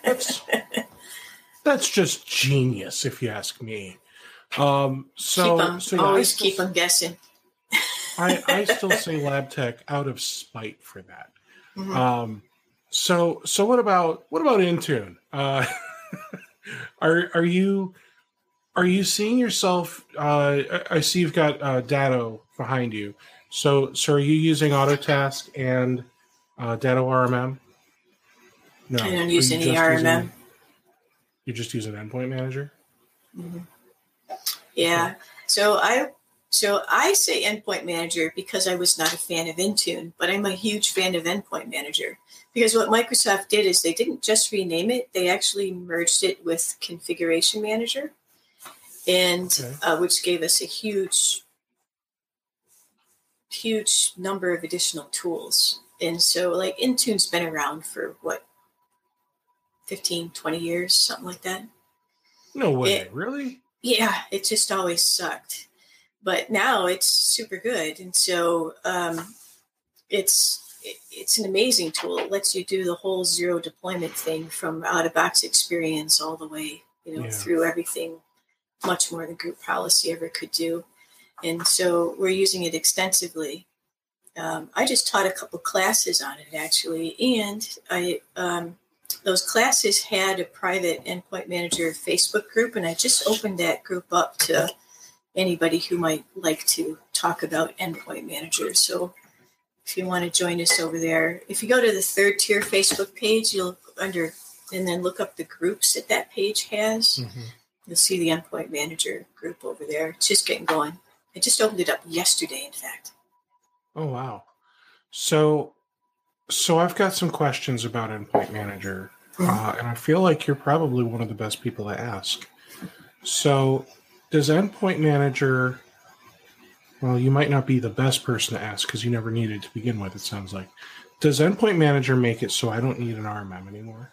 That's that's just genius, if you ask me. Um, so, keep so always keep them guessing I, I still say LabTech out of spite for that. Mhm. Um, so so what about what about Intune? Uh, are are you are you seeing yourself? Uh, I I see you've got uh, Datto behind you. So so are you using Autotask and uh, Datto RMM? No, I don't use any RMM. using- you just use an endpoint manager. Mhm. Yeah. So I so I say endpoint manager because I was not a fan of Intune, but I'm a huge fan of endpoint manager because what Microsoft did is they didn't just rename it; they actually merged it with configuration manager, and Okay. uh, which gave us a huge, huge number of additional tools. And so, like Intune's been around for what 15, 20 years, something like that. No way, It- really? yeah, it just always sucked. But now it's super good, and so um, it's it, it's an amazing tool. It lets you do the whole zero deployment thing from out of box experience all the way, you know, Yeah. through everything, much more than group policy ever could do. And so we're using it extensively. Um, I just taught a couple classes on it actually, and I um, those classes had a private endpoint manager Facebook group, and I just opened that group up to anybody who might like to talk about endpoint manager. So if you want to join us over there, if you go to the third tier Facebook page, you'll under and then look up the groups that that page has. Mhm. You'll see the endpoint manager group over there. It's just getting going. I just opened it up yesterday, in fact. Oh wow. So so I've got some questions about Endpoint Manager, uh, and I feel like you're probably one of the best people to ask. So does Endpoint Manager? Well, you might not be the best person to ask because you never needed to begin with. It sounds like. Does Endpoint Manager make it so I don't need an RMM anymore?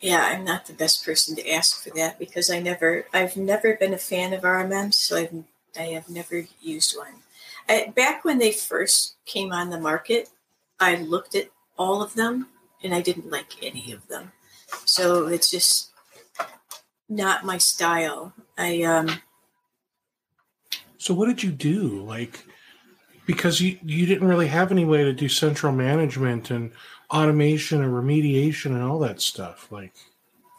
Yeah, I'm not the best person to ask for that because I never, I've never been a fan of RMMs, so I've, I have never used one. I, back when they first came on the market, I looked at all of them and I didn't like any of them. So it's just not my style. I um So what did you do? Like because you you didn't really have any way to do central management and automation and remediation and all that stuff. Like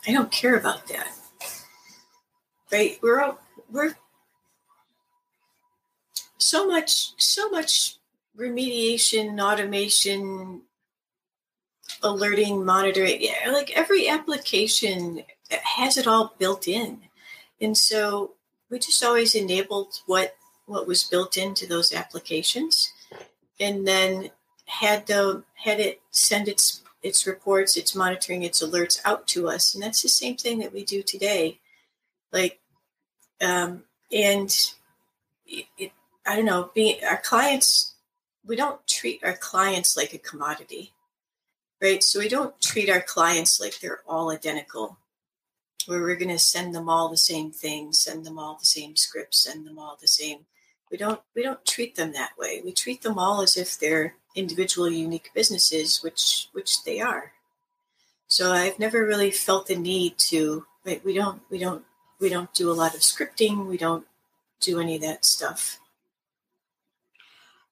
I don't care about that. Right? We're all, we're so much so much remediation, automation, alerting, monitoring. Yeah, like every application has it all built in, and so we just always enabled what what was built into those applications, and then had the had it send its its reports, its monitoring, its alerts out to us, and that's the same thing that we do today. Like, um, and it, it, I don't know, being our clients, we don't treat our clients like a commodity, right? So we don't treat our clients like they're all identical, where we're going to send them all the same things, send them all the same scripts, send them all the same. We don't we don't treat them that way. We treat them all as if they're individual unique businesses, which which they are. So I've never really felt the need to. Right, we don't we don't we don't do a lot of scripting. We don't do any of that stuff.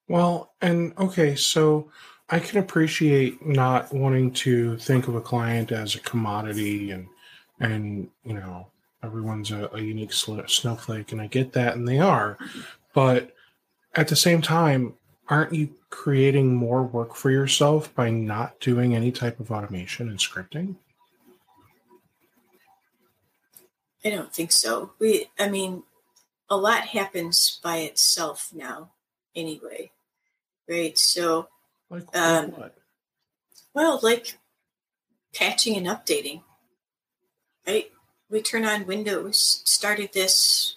Well, and okay, so I can appreciate not wanting to think of a client as a commodity and and you know everyone's a, a unique snowflake and I get that and they are but at the same time aren't you creating more work for yourself by not doing any type of automation and scripting? I don't think so. We, I mean, a lot happens by itself now, anyway, right? So, like, um, what? Well, like patching and updating, right? We turn on Windows. Started this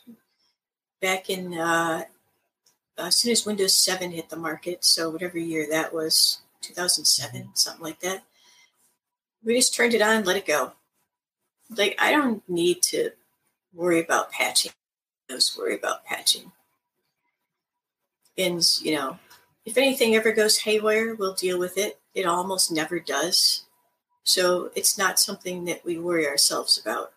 back in uh, as soon as Windows 7 hit the market, so whatever year that was, 2007, mm-hmm. something like that, we just turned it on, let it go. Like, I don't need to worry about patching. I just worry about patching. And, you know, if anything ever goes haywire, we'll deal with it. It almost never does. So it's not something that we worry ourselves about.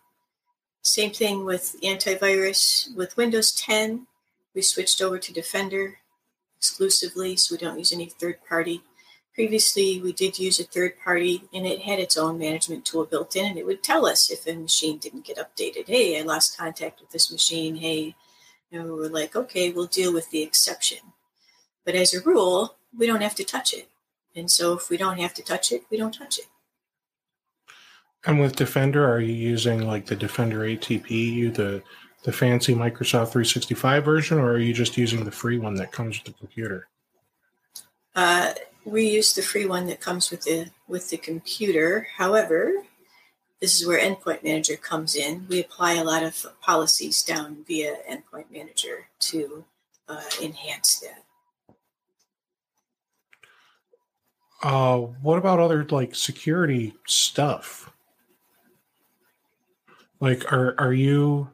Same thing with antivirus. With Windows 10, we switched over to Defender exclusively, so we don't use any third party. Previously, we did use a third party, and it had its own management tool built in, and it would tell us if a machine didn't get updated. Hey, I lost contact with this machine. Hey, you know, we're like, okay, we'll deal with the exception. But as a rule, we don't have to touch it. And so if we don't have to touch it, we don't touch it. And with Defender, are you using like the Defender ATP, the the fancy Microsoft 365 version, or are you just using the free one that comes with the computer? Uh, we use the free one that comes with the with the computer. However, this is where Endpoint Manager comes in. We apply a lot of policies down via Endpoint Manager to uh, enhance that. Uh, what about other like security stuff? Like, are are you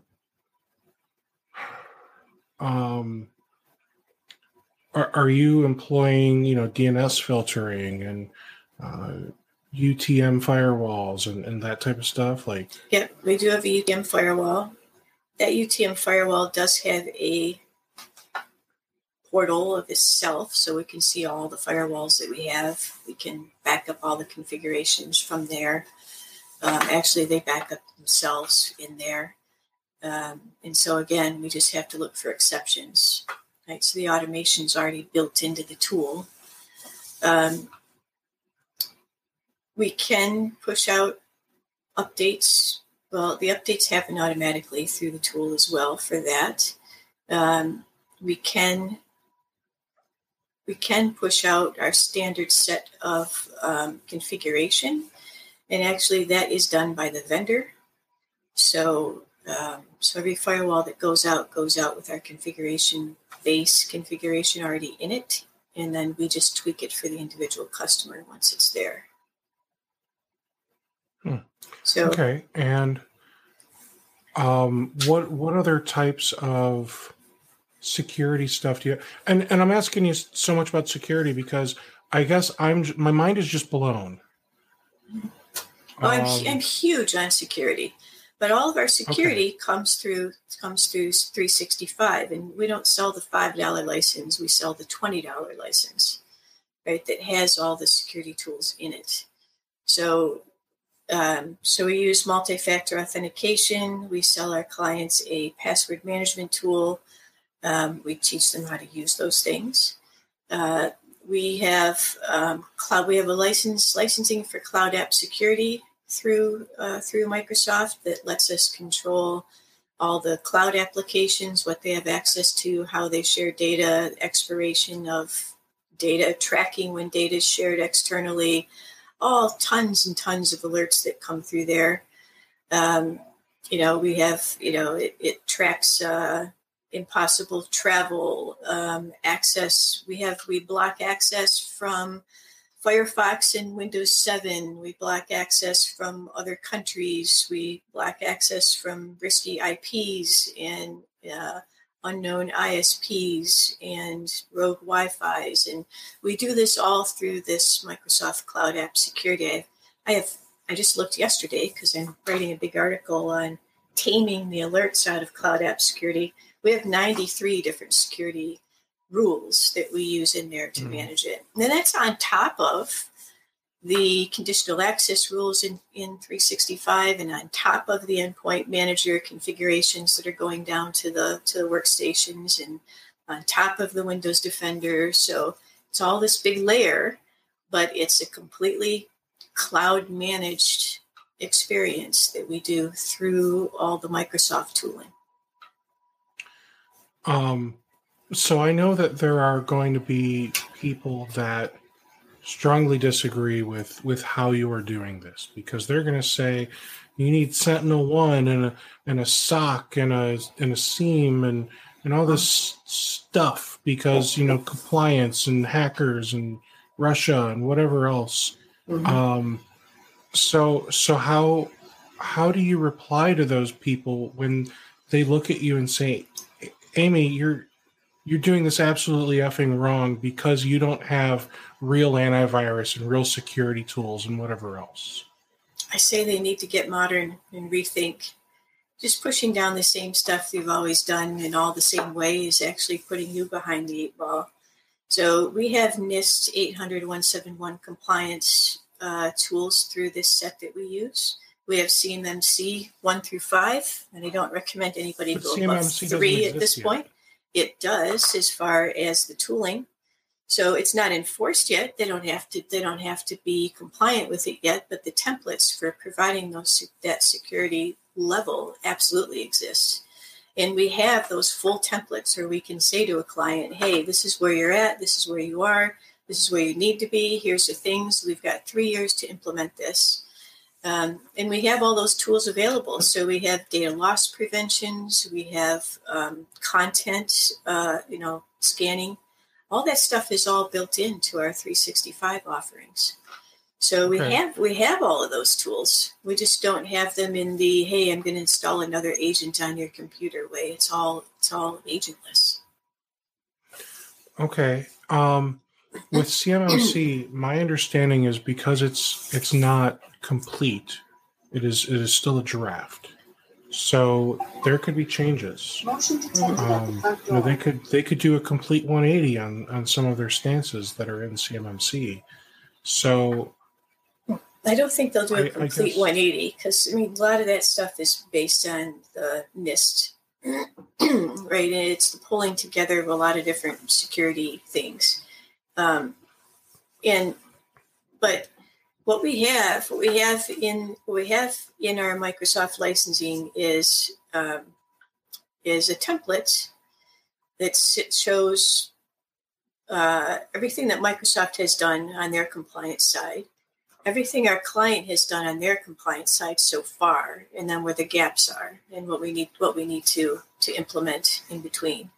um, are, are you employing you know DNS filtering and uh, UTM firewalls and, and that type of stuff? Like, yeah, we do have a UTM firewall. That UTM firewall does have a portal of itself, so we can see all the firewalls that we have. We can back up all the configurations from there. Um, actually, they back up themselves in there. Um, and so again, we just have to look for exceptions. Right, so the automation is already built into the tool. Um, we can push out updates. Well, the updates happen automatically through the tool as well. For that, um, we can we can push out our standard set of um, configuration, and actually that is done by the vendor. So um, so every firewall that goes out goes out with our configuration base configuration already in it, and then we just tweak it for the individual customer once it's there. Hmm. So okay, and um, what what other types of security stuff do you? And and I'm asking you so much about security because I guess I'm my mind is just blown. Oh, I'm, um, I'm huge on security, but all of our security okay. comes through comes through 365, and we don't sell the five dollar license. We sell the twenty dollar license, right? That has all the security tools in it. So, um, so we use multi-factor authentication. We sell our clients a password management tool. Um, we teach them how to use those things. Uh, we have um, cloud. We have a license licensing for cloud app security through uh, through Microsoft that lets us control all the cloud applications, what they have access to, how they share data, expiration of data, tracking when data is shared externally, all tons and tons of alerts that come through there. Um, you know, we have, you know, it, it tracks uh, impossible travel um, access. We have, we block access from Firefox and Windows 7. We block access from other countries. We block access from risky IPs and uh, unknown ISPs and rogue Wi Fi's. And we do this all through this Microsoft Cloud App Security. I have, I just looked yesterday because I'm writing a big article on taming the alerts out of Cloud App Security. We have 93 different security rules that we use in there to mm. manage it. And then that's on top of the conditional access rules in, in 365 and on top of the endpoint manager configurations that are going down to the to the workstations and on top of the Windows Defender. So it's all this big layer, but it's a completely cloud managed experience that we do through all the Microsoft tooling. Um, so I know that there are going to be people that strongly disagree with with how you are doing this because they're going to say you need SentinelOne and a and a SOC and a and a SIEM and and all this stuff because you know compliance and hackers and Russia and whatever else. Mm-hmm. Um, so so how how do you reply to those people when they look at you and say, Amy, you're you're doing this absolutely effing wrong because you don't have real antivirus and real security tools and whatever else. I say they need to get modern and rethink. Just pushing down the same stuff they've always done in all the same way is actually putting you behind the eight ball. So we have NIST 800 171 compliance uh, tools through this set that we use. We have CMMC 1 through 5, and I don't recommend anybody but go CMMC above 3 at this yet. point it does as far as the tooling. So it's not enforced yet. They don't have to. They don't have to be compliant with it yet. But the templates for providing those that security level absolutely exist, and we have those full templates where we can say to a client, "Hey, this is where you're at. This is where you are. This is where you need to be. Here's the things. We've got three years to implement this." Um, and we have all those tools available. So we have data loss preventions, we have um, content, uh, you know, scanning. All that stuff is all built into our 365 offerings. So we okay. have we have all of those tools. We just don't have them in the hey, I'm going to install another agent on your computer way. It's all it's all agentless. Okay. Um, with CMMC, my understanding is because it's it's not complete. It is it is still a draft. So there could be changes. Um, you know, they could they could do a complete 180 on on some of their stances that are in CMMC. So I don't think they'll do a complete guess, 180 because I mean a lot of that stuff is based on the NIST, right? And it's the pulling together of a lot of different security things, um, and but what we have, what we have in what we have in our Microsoft licensing is um, is a template that shows uh, everything that Microsoft has done on their compliance side, everything our client has done on their compliance side so far, and then where the gaps are and what we need what we need to to implement in between.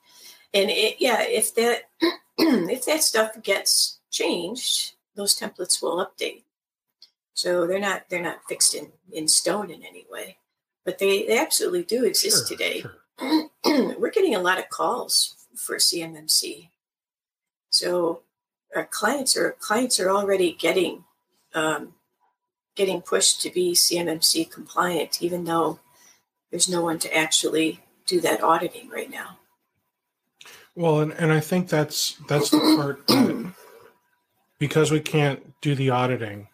And it, yeah, if that if that stuff gets changed, those templates will update. So they're not they're not fixed in, in stone in any way, but they, they absolutely do exist sure, today. Sure. We're getting a lot of calls for CMMC, so our clients are clients are already getting um, getting pushed to be CMMC compliant, even though there's no one to actually do that auditing right now. Well, and, and I think that's that's the part that because we can't do the auditing,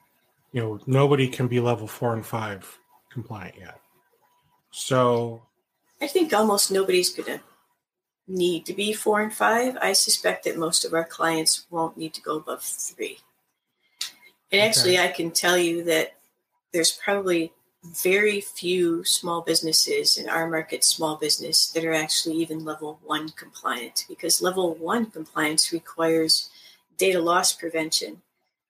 you know, nobody can be level four and five compliant yet. So I think almost nobody's gonna need to be four and five. I suspect that most of our clients won't need to go above three. And actually, okay. I can tell you that there's probably very few small businesses in our market, small business, that are actually even level one compliant because level one compliance requires data loss prevention.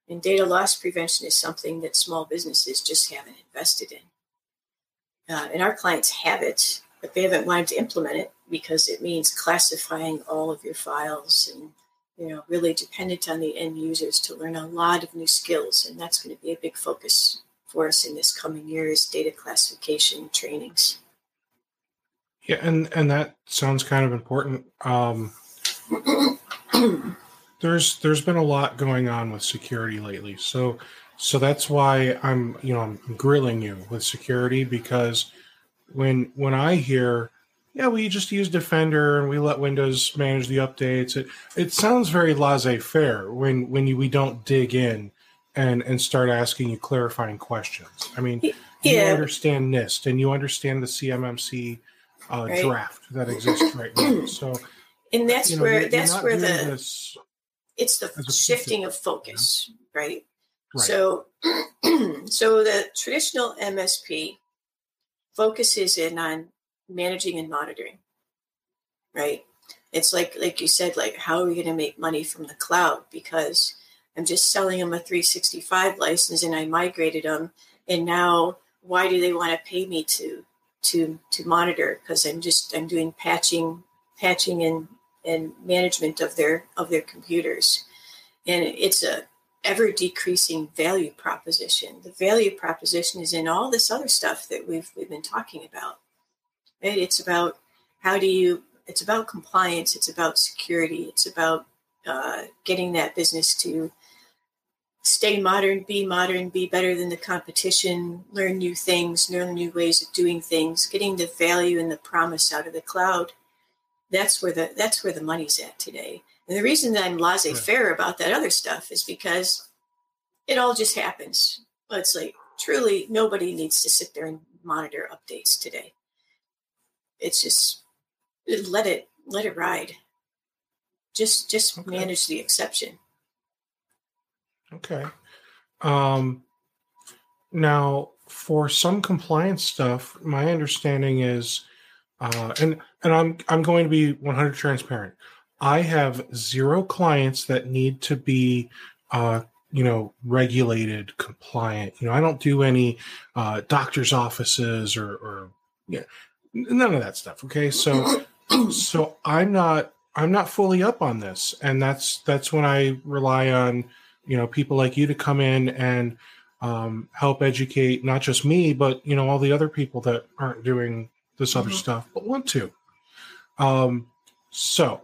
And data loss prevention is something that small businesses just haven't invested in. Uh, and our clients have it, but they haven't wanted to implement it because it means classifying all of your files and you know really dependent on the end users to learn a lot of new skills and that's going to be a big focus for us in this coming year is data classification trainings yeah and and that sounds kind of important um there's there's been a lot going on with security lately so so that's why i'm you know i'm grilling you with security because when when i hear yeah, we just use Defender and we let Windows manage the updates. It it sounds very laissez-faire when when you, we don't dig in and and start asking you clarifying questions. I mean, yeah. you understand NIST and you understand the CMMC uh, right. draft that exists right now. So, and that's you know, where that's where the it's the shifting of focus, yeah. right? right? So, so the traditional MSP focuses in on managing and monitoring, right? It's like like you said, like how are we going to make money from the cloud? Because I'm just selling them a 365 license and I migrated them, and now why do they want to pay me to to to monitor? Because I'm just I'm doing patching patching and and management of their of their computers, and it's a ever decreasing value proposition. The value proposition is in all this other stuff that we've we've been talking about right? It's about how do you, it's about compliance, it's about security, it's about uh, getting that business to stay modern, be modern, be better than the competition, learn new things, learn new ways of doing things, getting the value and the promise out of the cloud. That's where the that's where the money's at today. And the reason that I'm laissez-faire right. about that other stuff is because it all just happens. But it's like truly nobody needs to sit there and monitor updates today it's just let it let it ride. Just just okay. manage the exception. Okay. Um, now, for some compliance stuff, my understanding is, uh, and and I'm I'm going to be 100 transparent. I have zero clients that need to be, uh, you know, regulated, compliant. You know, I don't do any uh, doctors' offices or, or yeah, none of that stuff okay so so i'm not i'm not fully up on this and that's that's when i rely on you know people like you to come in and um, help educate not just me but you know all the other people that aren't doing this other mm-hmm. stuff but want to um, so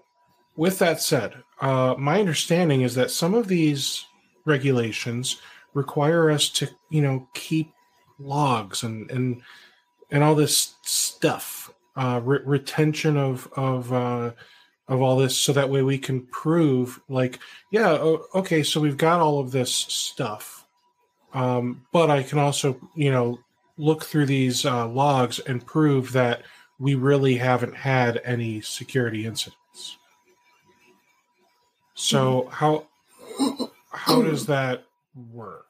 with that said uh, my understanding is that some of these regulations require us to you know keep logs and and and all this stuff, uh, re- retention of of uh, of all this, so that way we can prove, like, yeah, okay, so we've got all of this stuff, um, but I can also, you know, look through these uh, logs and prove that we really haven't had any security incidents. So mm-hmm. how how does that work?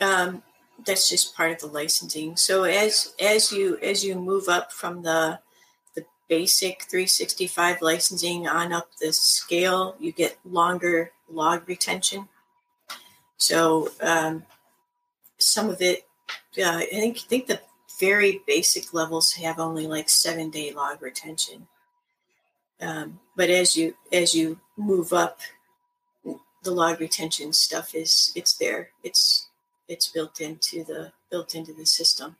Um, that's just part of the licensing. So as as you as you move up from the the basic 365 licensing on up the scale, you get longer log retention. So um, some of it, uh, I think think the very basic levels have only like seven day log retention. Um, but as you as you move up, the log retention stuff is it's there. It's it's built into the built into the system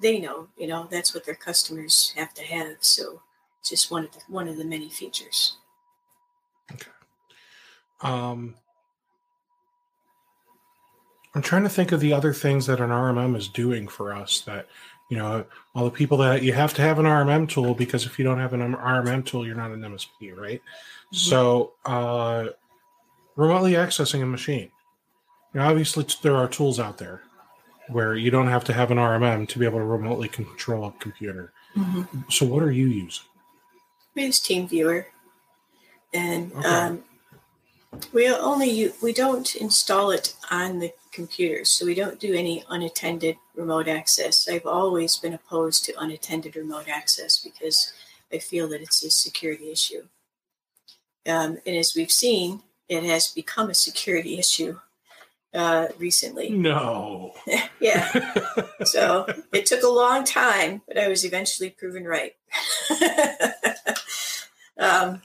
they know you know that's what their customers have to have so it's just one of the one of the many features okay um I'm trying to think of the other things that an RMM is doing for us that, you know, all the people that you have to have an RMM tool because if you don't have an RMM tool, you're not an MSP, right? Mm-hmm. So, uh, remotely accessing a machine. You know, obviously, there are tools out there where you don't have to have an RMM to be able to remotely control a computer. Mm-hmm. So, what are you using? We use TeamViewer, and okay. um, we only we don't install it on the computer, so we don't do any unattended remote access. I've always been opposed to unattended remote access because I feel that it's a security issue. Um, and as we've seen, it has become a security issue uh, recently. No. yeah. so it took a long time, but I was eventually proven right. um,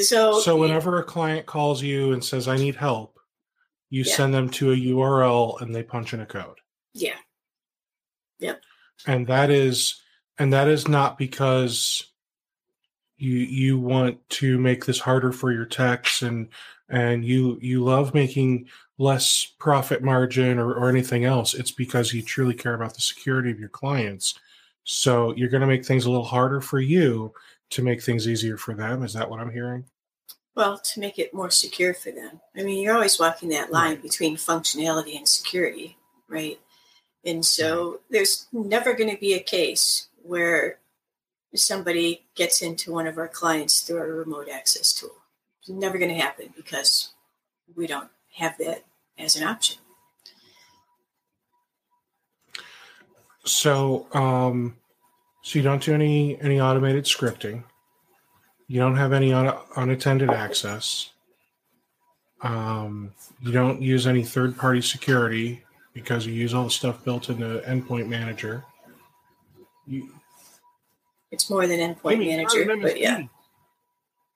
so, so whenever a client calls you and says, "I need help," you yeah. send them to a URL and they punch in a code. Yeah. Yep. And that is, and that is not because you you want to make this harder for your techs and and you you love making less profit margin or, or anything else it's because you truly care about the security of your clients. So you're going to make things a little harder for you to make things easier for them is that what i'm hearing? Well to make it more secure for them. I mean you're always walking that hmm. line between functionality and security right? And so hmm. there's never going to be a case where somebody gets into one of our clients through a remote access tool. It's never going to happen because we don't have that as an option. So, um, so you don't do any any automated scripting. You don't have any un- unattended access. Um, you don't use any third party security because you use all the stuff built into Endpoint Manager. You, it's more than endpoint manager, but yeah.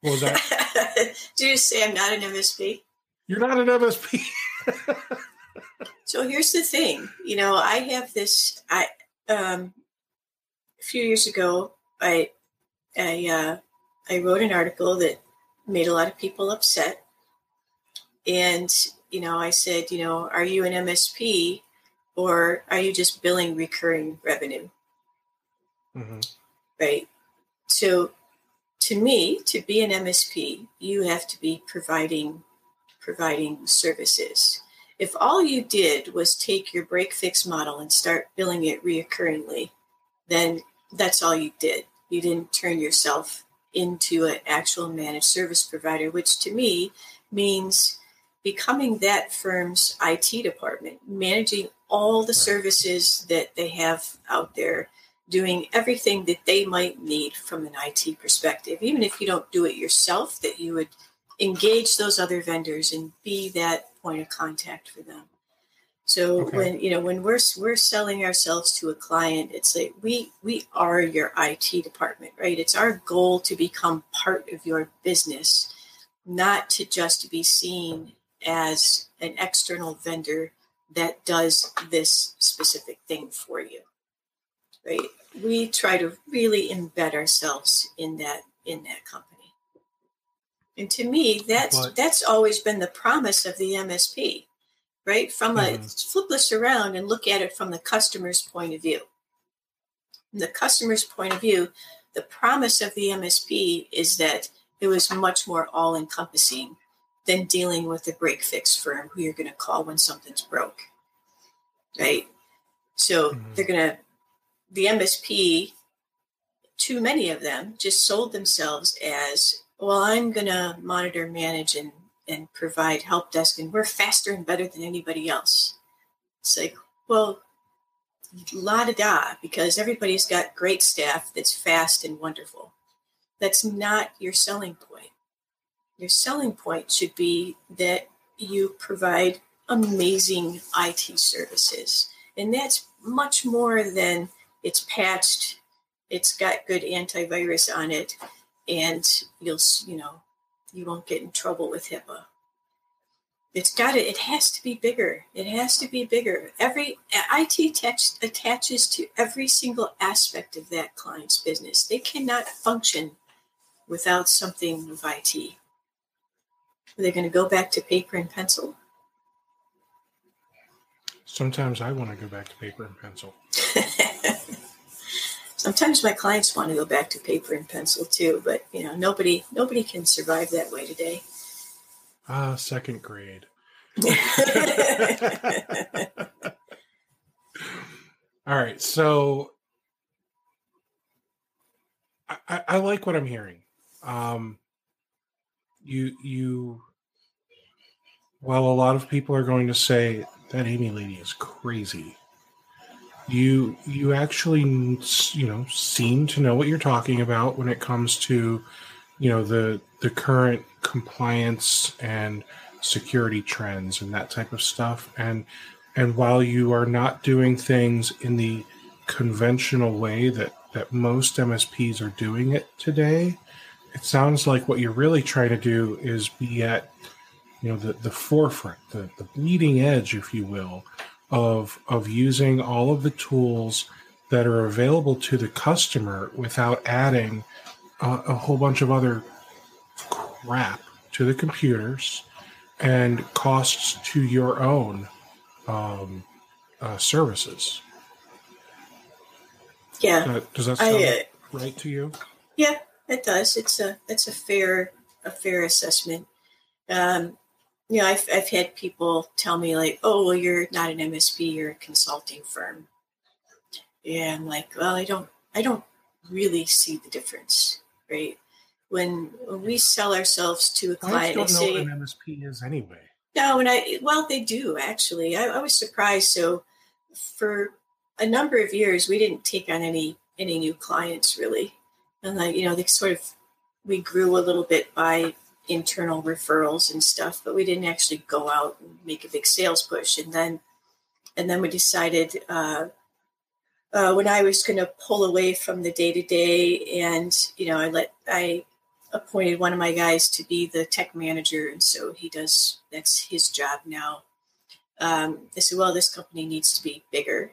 What was that? Do you say I'm not an MSP? You're not an MSP. so here's the thing. You know, I have this. I um, a few years ago, I I uh, I wrote an article that made a lot of people upset, and you know, I said, you know, are you an MSP or are you just billing recurring revenue? Mm-hmm right? So to me, to be an MSP, you have to be providing providing services. If all you did was take your break fix model and start billing it reoccurringly, then that's all you did. You didn't turn yourself into an actual managed service provider, which to me means becoming that firm's IT department, managing all the services that they have out there doing everything that they might need from an IT perspective, even if you don't do it yourself, that you would engage those other vendors and be that point of contact for them. So okay. when you know when we're we're selling ourselves to a client, it's like we we are your IT department, right? It's our goal to become part of your business, not to just be seen as an external vendor that does this specific thing for you right? We try to really embed ourselves in that in that company. And to me, that's that's always been the promise of the MSP, right? From mm-hmm. a flip this around and look at it from the customer's point of view. From the customer's point of view, the promise of the MSP is that it was much more all encompassing than dealing with a break fix firm who you're going to call when something's broke. Right? So mm-hmm. they're going to the MSP, too many of them just sold themselves as, well, I'm going to monitor, manage, and, and provide help desk, and we're faster and better than anybody else. It's like, well, la da da, because everybody's got great staff that's fast and wonderful. That's not your selling point. Your selling point should be that you provide amazing IT services. And that's much more than it's patched, it's got good antivirus on it, and you'll you know you won't get in trouble with HIPAA. It's got it. It has to be bigger. It has to be bigger. Every uh, IT attach, attaches to every single aspect of that client's business. They cannot function without something of IT. Are they going to go back to paper and pencil? Sometimes I want to go back to paper and pencil. Sometimes my clients want to go back to paper and pencil too, but you know, nobody nobody can survive that way today. Ah, second grade. All right, so I, I, like what I'm hearing. Um, you you while a lot of people are going to say that Amy lady is crazy, you you actually you know seem to know what you're talking about when it comes to you know the the current compliance and security trends and that type of stuff. And and while you are not doing things in the conventional way that that most MSPs are doing it today, it sounds like what you're really trying to do is be at you know the, the forefront, the, the bleeding edge, if you will, of of using all of the tools that are available to the customer without adding a, a whole bunch of other crap to the computers and costs to your own um, uh, services. Yeah. Does that, does that sound I, uh, right to you? Yeah, it does. It's a it's a fair a fair assessment. Um, you know, I've I've had people tell me like, "Oh, well, you're not an MSP, you're a consulting firm." Yeah, I'm like, well, I don't I don't really see the difference, right? When when we sell ourselves to a client, I don't know say, what an MSP is anyway. No, and I well, they do actually. I, I was surprised. So for a number of years, we didn't take on any any new clients really, and like you know, they sort of we grew a little bit by internal referrals and stuff, but we didn't actually go out and make a big sales push. And then and then we decided uh, uh, when I was going to pull away from the day to day, and you know, I let I appointed one of my guys to be the tech manager, and so he does. That's his job now. Um, I said, well, this company needs to be bigger,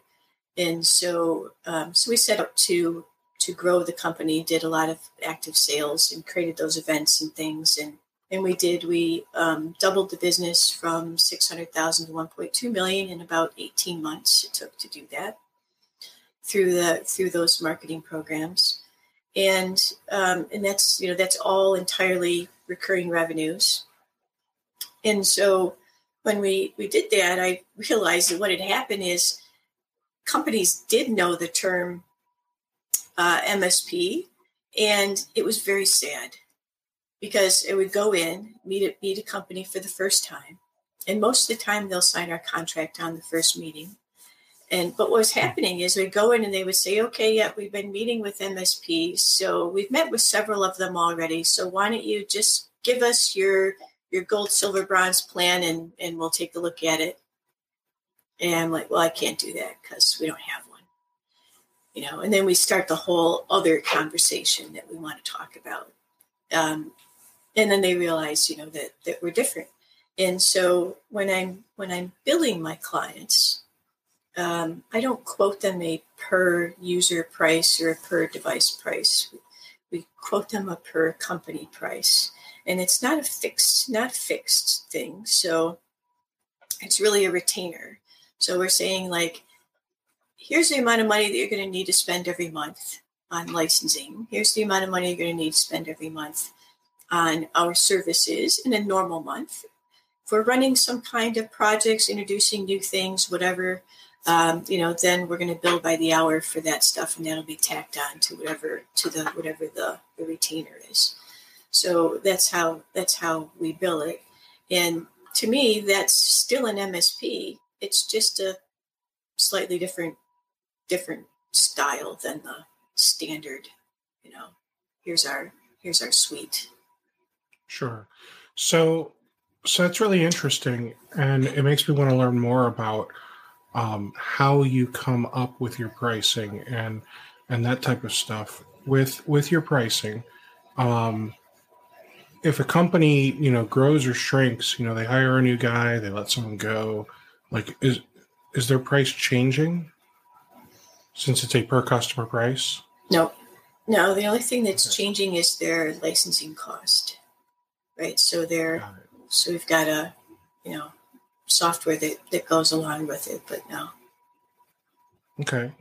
and so um, so we set up to to grow the company. Did a lot of active sales and created those events and things, and and we did. We um, doubled the business from six hundred thousand to one point two million in about eighteen months. It took to do that through the through those marketing programs and um, and that's you know that's all entirely recurring revenues. And so when we we did that, I realized that what had happened is companies did know the term uh, MSP, and it was very sad because it would go in meet a, meet a company for the first time, and most of the time they'll sign our contract on the first meeting and but what was happening is we'd go in and they would say, okay, yeah, we've been meeting with MSPs. So we've met with several of them already. So why don't you just give us your your gold, silver, bronze plan and, and we'll take a look at it. And I'm like, well, I can't do that because we don't have one. You know, and then we start the whole other conversation that we want to talk about. Um, and then they realize, you know, that that we're different. And so when I'm when I'm billing my clients, um, I don't quote them a per user price or a per device price. We quote them a per company price, and it's not a fixed, not fixed thing. So it's really a retainer. So we're saying like, here's the amount of money that you're going to need to spend every month on licensing. Here's the amount of money you're going to need to spend every month on our services in a normal month. If we're running some kind of projects, introducing new things, whatever, um, you know, then we're going to bill by the hour for that stuff, and that'll be tacked on to whatever to the whatever the, the retainer is. So that's how that's how we bill it. And to me, that's still an MSP. It's just a slightly different different style than the standard. You know, here's our here's our suite. Sure. So so that's really interesting, and it makes me want to learn more about um, how you come up with your pricing and and that type of stuff. With with your pricing um, if a company you know grows or shrinks you know they hire a new guy they let someone go like is is their price changing since it's a per customer price? No no the only thing that's changing is their licensing cost right so they're so we've got a you know software that, that goes along with it, but no. Okay.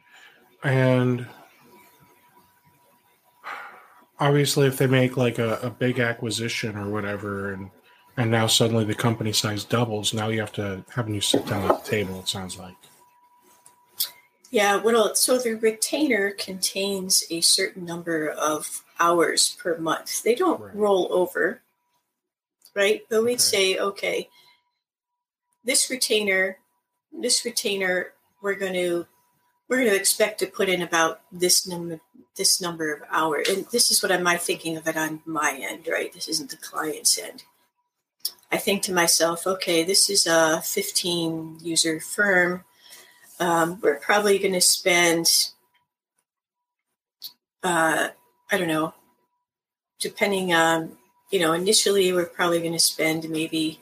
And obviously if they make like a, a big acquisition or whatever and and now suddenly the company size doubles, now you have to have you sit down at the table, it sounds like. Yeah, well, so the retainer contains a certain number of hours per month. They don't right. roll over, right? But we'd say, okay, this retainer, this retainer, we're going to we're going to expect to put in about this number this number of hours. And this is what am i thinking of it on my end right? This isn't the client's end. I think to myself okay this is a 15 user firm. Um, we're probably going to spend uh, i don't know depending on you know initially we're probably going to spend maybe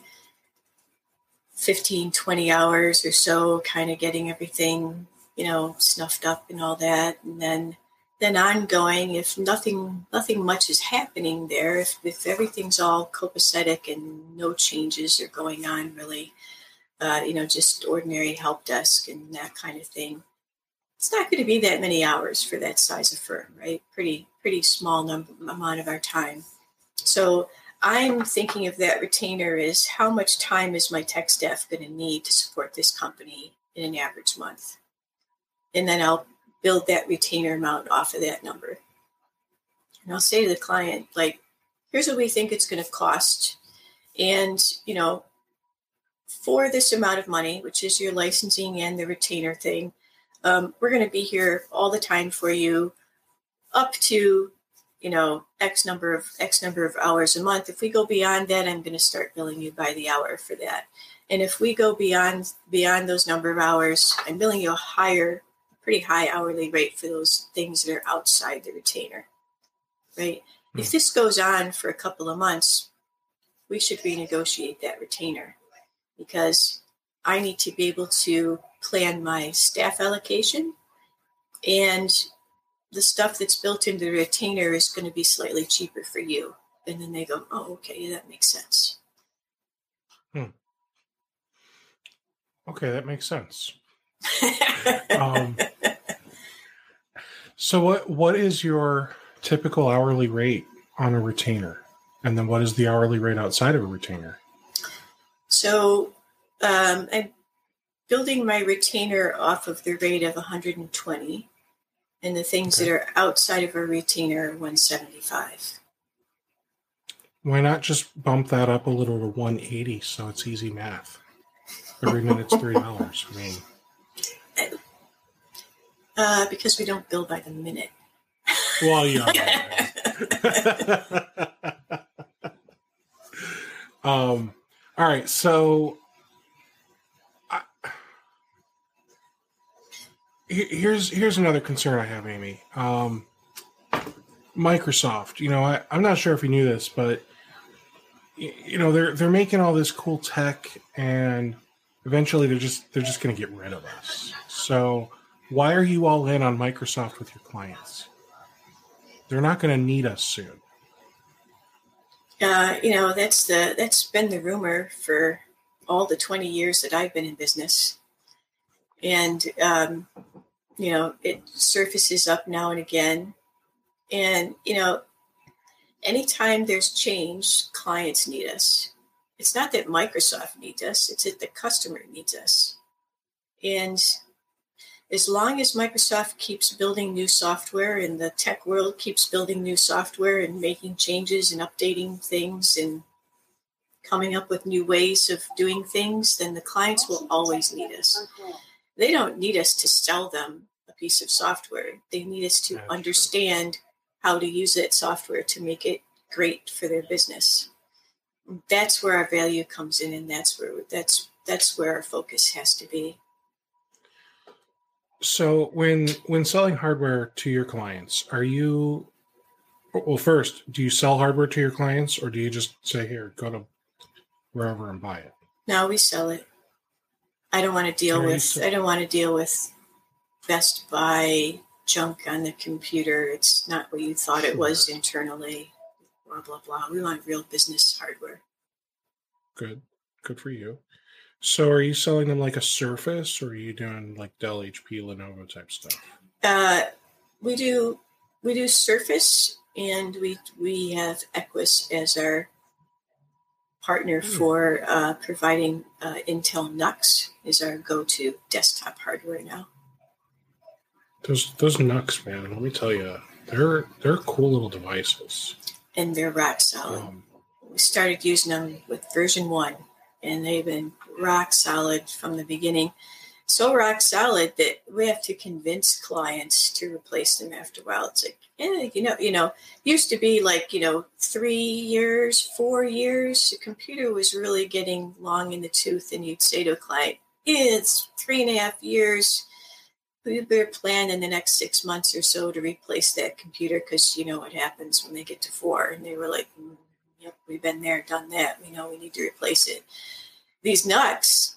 15 20 hours or so kind of getting everything you know, snuffed up and all that. And then then ongoing, if nothing nothing much is happening there, if, if everything's all copacetic and no changes are going on really, uh, you know, just ordinary help desk and that kind of thing, it's not going to be that many hours for that size of firm, right? Pretty pretty small number amount of our time. So I'm thinking of that retainer as how much time is my tech staff going to need to support this company in an average month and then I'll build that retainer amount off of that number. And I'll say to the client, like, here's what we think it's going to cost. And, you know, for this amount of money, which is your licensing and the retainer thing, um, we're going to be here all the time for you up to, you know, X number of X number of hours a month. If we go beyond that, I'm going to start billing you by the hour for that. And if we go beyond beyond those number of hours, I'm billing you a higher pretty high hourly rate for those things that are outside the retainer, right? Mm. If this goes on for a couple of months, we should renegotiate that retainer because I need to be able to plan my staff allocation and the stuff that's built into the retainer is going to be slightly cheaper for you. And then they go, oh, okay, that makes sense. Hmm. Okay, that makes sense. um, so what what is your typical hourly rate on a retainer, and then what is the hourly rate outside of a retainer? So um, I'm building my retainer off of the rate of 120, and the things okay. that are outside of a retainer 175. Why not just bump that up a little to 180 so it's easy math? Every minute's three dollars. I mean. Uh, because we don't bill by the minute. Well, yeah. um. All right. So. Here's here's another concern I have, Amy. Um, Microsoft. You know, I, I'm not sure if you knew this, but you know they're they're making all this cool tech, and eventually they're just they're just going to get rid of us. So why are you all in on Microsoft with your clients? They're not going to need us soon. Uh, you know, that's the that's been the rumor for all the 20 years that I've been in business. And um, you know, it surfaces up now and again. And, you know, anytime there's change, clients need us. It's not that Microsoft needs us, it's that the customer needs us. And as long as Microsoft keeps building new software and the tech world keeps building new software and making changes and updating things and coming up with new ways of doing things, then the clients will always need us. They don't need us to sell them piece of software. They need us to understand how to use that software to make it great for their business. That's where our value comes in and that's where that's that's where our focus has to be. So when when selling hardware to your clients, are you well first, do you sell hardware to your clients or do you just say here, go to wherever and buy it? No, we sell it. I don't want to deal with I don't want to deal with Best Buy junk on the computer. It's not what you thought it was internally. Blah blah blah. We want real business hardware. Good. Good for you. So, are you selling them like a Surface, or are you doing like Dell, HP, Lenovo type stuff? Uh, we do we do Surface, and we we have Equus as our partner hmm. for uh, providing uh, Intel NUCs is our go-to desktop hardware now. Those those NUCs, man, let me tell you, they're they're cool little devices, and they're rock solid. Um, we started using them with version one, and they've been rock solid from the beginning. So rock solid that we have to convince clients to replace them after a while. It's like, yeah, you know, you know, used to be like, you know, three years, four years. The computer was really getting long in the tooth, and you'd say to a client, it's three and a half years. Better plan in the next six months or so to replace that computer because you know what happens when they get to four. And they were like, mm, yep, we've been there, done that. We know we need to replace it these NUCs,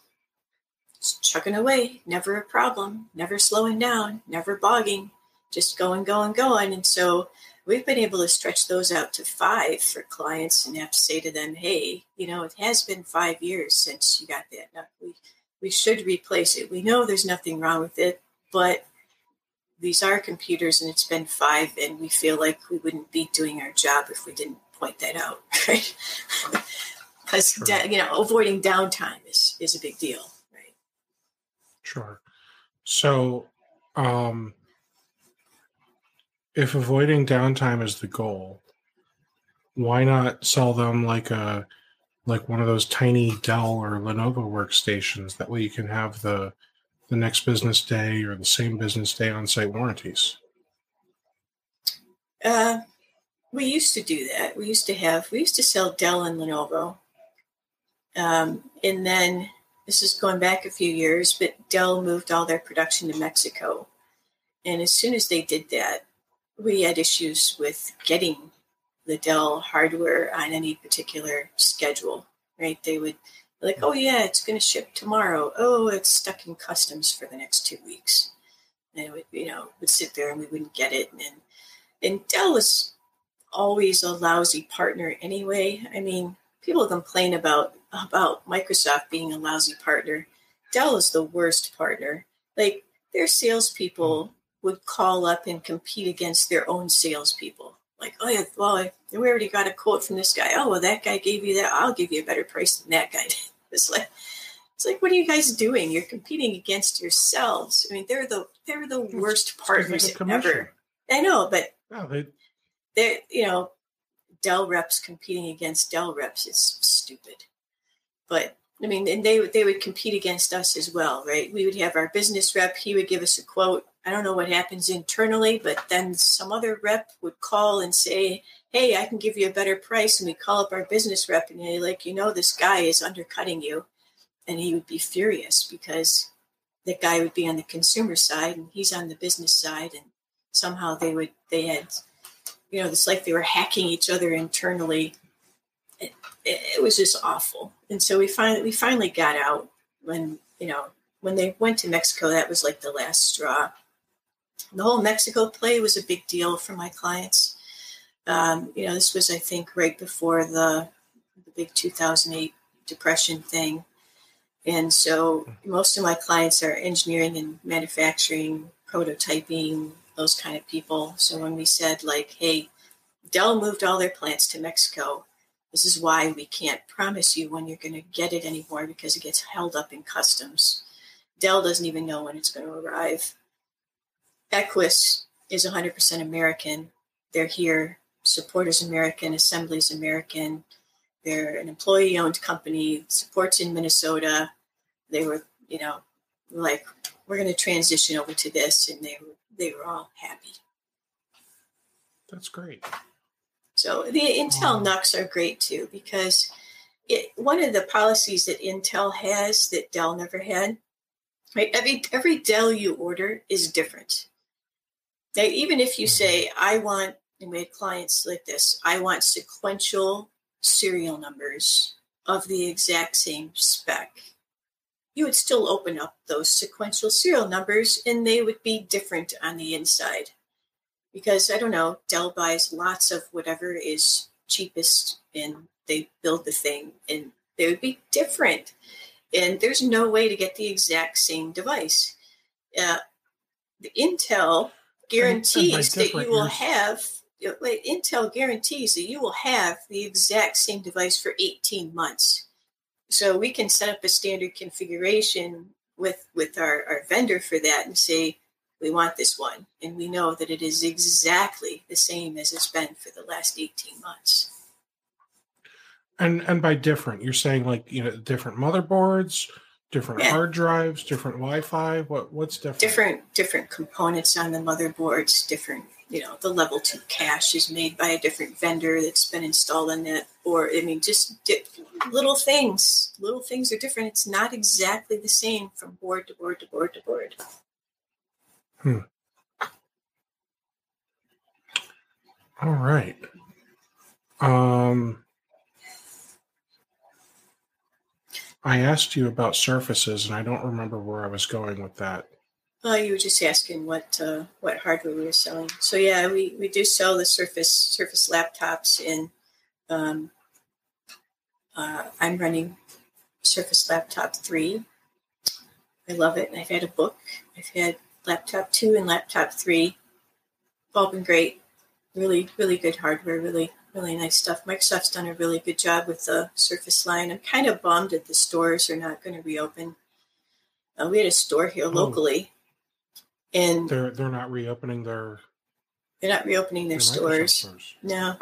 chugging away, never a problem, never slowing down, never bogging, just going, going, going. And so we've been able to stretch those out to five for clients and have to say to them, hey, you know, it has been five years since you got that NUC. We, we should replace it. We know there's nothing wrong with it, but these are computers and it's been five and we feel like we wouldn't be doing our job if we didn't point that out, right? because sure. da- you know avoiding downtime is is a big deal right sure so um if avoiding downtime is the goal why not sell them like a like one of those tiny dell or lenovo workstations that way you can have the the next business day or the same business day on site warranties uh, we used to do that we used to have we used to sell dell and lenovo um, and then this is going back a few years, but Dell moved all their production to Mexico. And as soon as they did that, we had issues with getting the Dell hardware on any particular schedule, right? They would like, oh, yeah, it's going to ship tomorrow. Oh, it's stuck in customs for the next two weeks. And it would, you know, would sit there and we wouldn't get it. And, and Dell was always a lousy partner anyway. I mean, people complain about about Microsoft being a lousy partner. Dell is the worst partner. Like their salespeople hmm. would call up and compete against their own salespeople. Like, oh yeah, well, we already got a quote from this guy. Oh well, that guy gave you that. I'll give you a better price than that guy. it's like, it's like, what are you guys doing? You're competing against yourselves. I mean, they're the they're the worst partners ever. I know, but oh, they... they're you know Dell reps competing against Dell reps is stupid. But I mean, and they they would compete against us as well, right? We would have our business rep. He would give us a quote. I don't know what happens internally, but then some other rep would call and say, "Hey, I can give you a better price." And we call up our business rep, and they're like, you know, this guy is undercutting you, and he would be furious because the guy would be on the consumer side and he's on the business side, and somehow they would they had you know, it's like they were hacking each other internally. It, it, was just awful. And so we finally we finally got out when you know when they went to Mexico. That was like the last straw. The whole Mexico play was a big deal for my clients. Um, you know, this was I think right before the the big 2008 depression thing. And so most of my clients are engineering and manufacturing, prototyping, those kind of people. So when we said like, hey, Dell moved all their plants to Mexico, this is why we can't promise you when you're going to get it anymore because it gets held up in customs. Dell doesn't even know when it's going to arrive. Equus is 100% American. They're here. Support is American. Assembly is American. They're an employee owned company. Supports in Minnesota. They were, you know, like, we're going to transition over to this. And they were they were all happy. That's great. So the Intel um, NUCs are great too because it, one of the policies that Intel has that Dell never had, right? Every every Dell you order is different. Now, even if you say. I want, and we had clients like this, I want sequential serial numbers of the exact same spec you would still open up those sequential serial numbers and they would be different on the inside. Because I don't know, Dell buys lots of whatever is cheapest and they build the thing and they would be different. And there's no way to get the exact same device. Uh, the Intel guarantees that you will have Intel guarantees that you will have the exact same device for 18 months. So we can set up a standard configuration with with our, our vendor for that and say we want this one and we know that it is exactly the same as it's been for the last 18 months and and by different you're saying like you know different motherboards different yeah. hard drives different wi-fi what what's different different different components on the motherboards different you know the level two cache is made by a different vendor that's been installed on it or i mean just di- little things little things are different it's not exactly the same from board to board to board to board hmm. all right um i asked you about surfaces and i don't remember where i was going with that well, you were just asking what uh, what hardware we were selling. So yeah, we, we do sell the Surface Surface laptops, and um, uh, I'm running Surface Laptop three. I love it. I've had a book. I've had laptop two and laptop three. All been great. Really, really good hardware. Really, really nice stuff. Microsoft's done a really good job with the Surface line. I'm kind of bummed that the stores are not going to reopen. Uh, we had a store here oh. locally and they're they're not reopening their they're not reopening their, their stores. stores. No,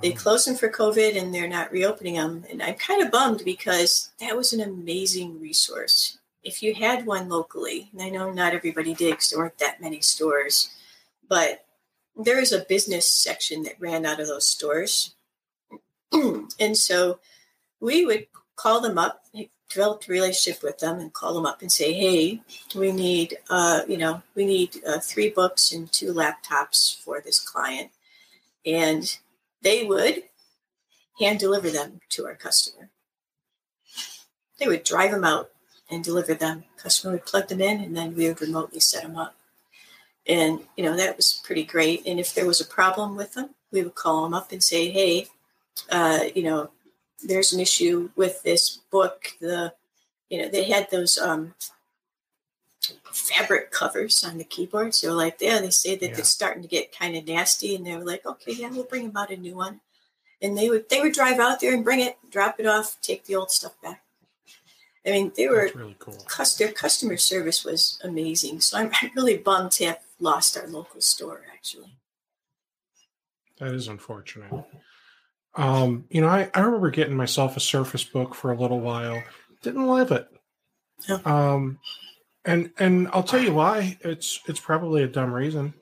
they um, closed them for COVID, and they're not reopening them. And I'm kind of bummed because that was an amazing resource. If you had one locally, and I know not everybody did because there weren't that many stores, but there is a business section that ran out of those stores, and so we would call them up, developed a relationship with them and call them up and say, hey, we need, uh, you know, we need uh, three books and two laptops for this client. And they would hand deliver them to our customer. They would drive them out and deliver them. Customer would plug them in and then we would remotely set them up. And, you know, that was pretty great. And if there was a problem with them, we would call them up and say, hey, uh, you know, there's an issue with this book. The you know they had those um, fabric covers on the keyboards. They're like, yeah, they say that yeah. it's starting to get kind of nasty, and they were like, okay, yeah, we'll bring about a new one. And they would they would drive out there and bring it, drop it off, take the old stuff back. I mean, they were really cool. their customer service was amazing. So I'm, I'm really bummed to have lost our local store. Actually, that is unfortunate. Um, you know, I, I remember getting myself a Surface Book for a little while. Didn't love it. Yeah. Um, and and I'll tell you why. It's it's probably a dumb reason.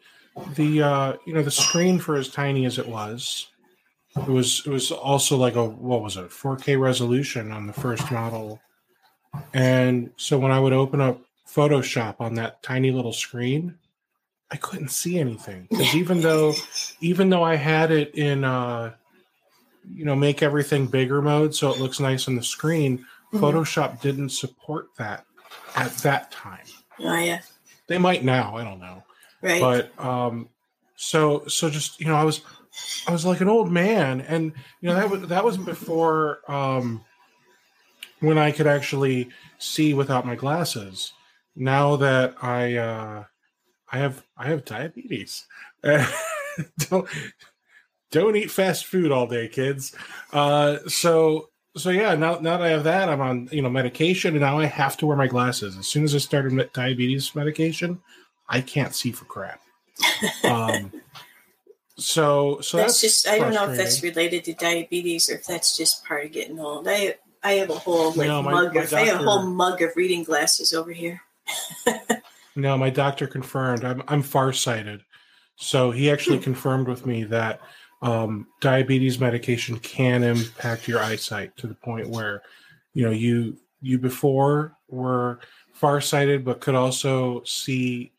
The uh, you know the screen for as tiny as it was, it was it was also like a what was it 4K resolution on the first model, and so when I would open up Photoshop on that tiny little screen, I couldn't see anything. Because even though even though I had it in uh, you know make everything bigger mode so it looks nice on the screen mm-hmm. photoshop didn't support that at that time. Oh yeah. They might now i don't know. Right. But um so so just you know i was i was like an old man and you know that was that was before um when i could actually see without my glasses now that i uh i have i have diabetes don't don't eat fast food all day, kids. Uh, so so yeah, now now that I have that, I'm on you know medication, and now I have to wear my glasses. As soon as I started diabetes medication, I can't see for crap. Um, so so that's, that's just I don't know if that's related to diabetes or if that's just part of getting old. I I have a whole like no, my, mug my of doctor, I have a whole mug of reading glasses over here. no, my doctor confirmed I'm I'm farsighted. So he actually hmm. confirmed with me that um, diabetes medication can impact your eyesight to the point where you know you you before were farsighted but could also see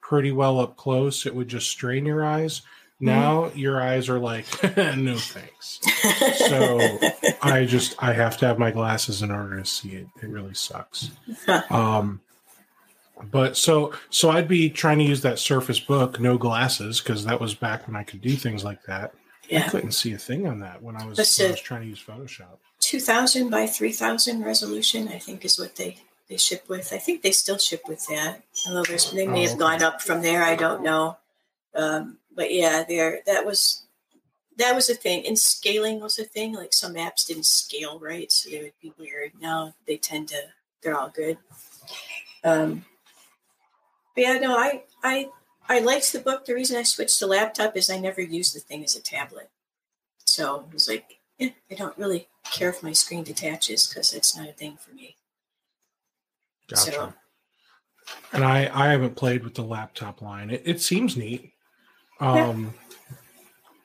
pretty well up close it would just strain your eyes. Now mm. your eyes are like no thanks so i just i have to have my glasses in order to see it it really sucks um but so so i'd be trying to use that surface book no glasses because that was back when i could do things like that yeah. I couldn't see a thing on that when I was, when I was trying to use Photoshop. 2000 by 3000 resolution, I think is what they, they ship with. I think they still ship with that. Although there's, they may Oh, have okay. gone up from there. I don't know. Um, but yeah, there, that was, that was a thing. And scaling was a thing. Like some apps didn't scale right. So they would be weird. Now they tend to, they're all good. Um, but yeah, no, I, I, I liked the book. The reason I switched to laptop is I never used the thing as a tablet. So it was like, I don't really care if my screen detaches because it's not a thing for me. Gotcha. So and I I haven't played with the laptop line. It, it seems neat. Um,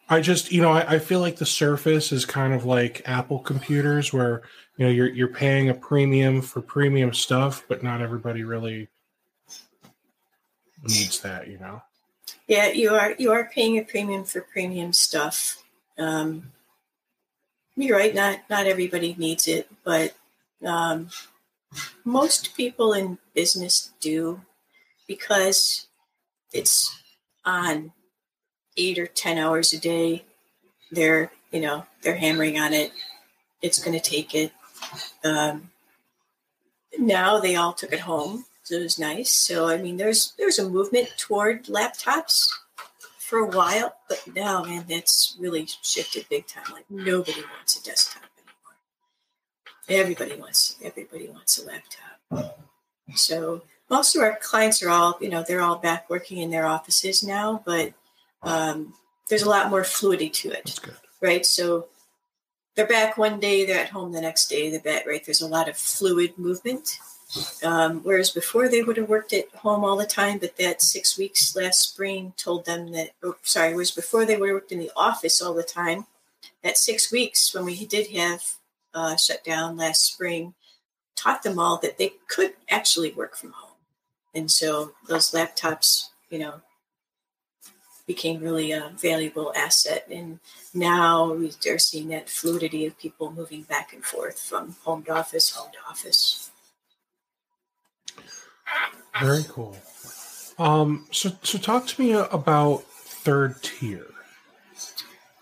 I just you know I, I feel like the Surface is kind of like Apple computers, where you know you're you're paying a premium for premium stuff, but not everybody really needs that. You know. yeah, you are you are paying a premium for premium stuff. Um, you're right. Not not everybody needs it, but um, most people in business do because it's on eight or ten hours a day. They're you know they're hammering on it. It's going to take it. Um, now they all took it home, so it was nice. So I mean, there's there's a movement toward laptops for a while, but now man, that's really shifted big time. Like nobody wants a desktop anymore. Everybody wants everybody wants a laptop. So most of our clients are all you know they're all back working in their offices now, but um, there's a lot more fluidity to it right? So they're back one day, they're at home the next day, they're back, right? There's a lot of fluid movement. Um, whereas before they would have worked at home all the time, but that six weeks last spring told them that, oh, sorry, was before they would have worked in the office all the time. That six weeks when we did have uh, shut down last spring taught them all that they could actually work from home. And so those laptops, you know, became really a valuable asset. And now we are seeing that fluidity of people moving back and forth from home to office, home to office. Very cool. Um, so, so talk to me about third tier.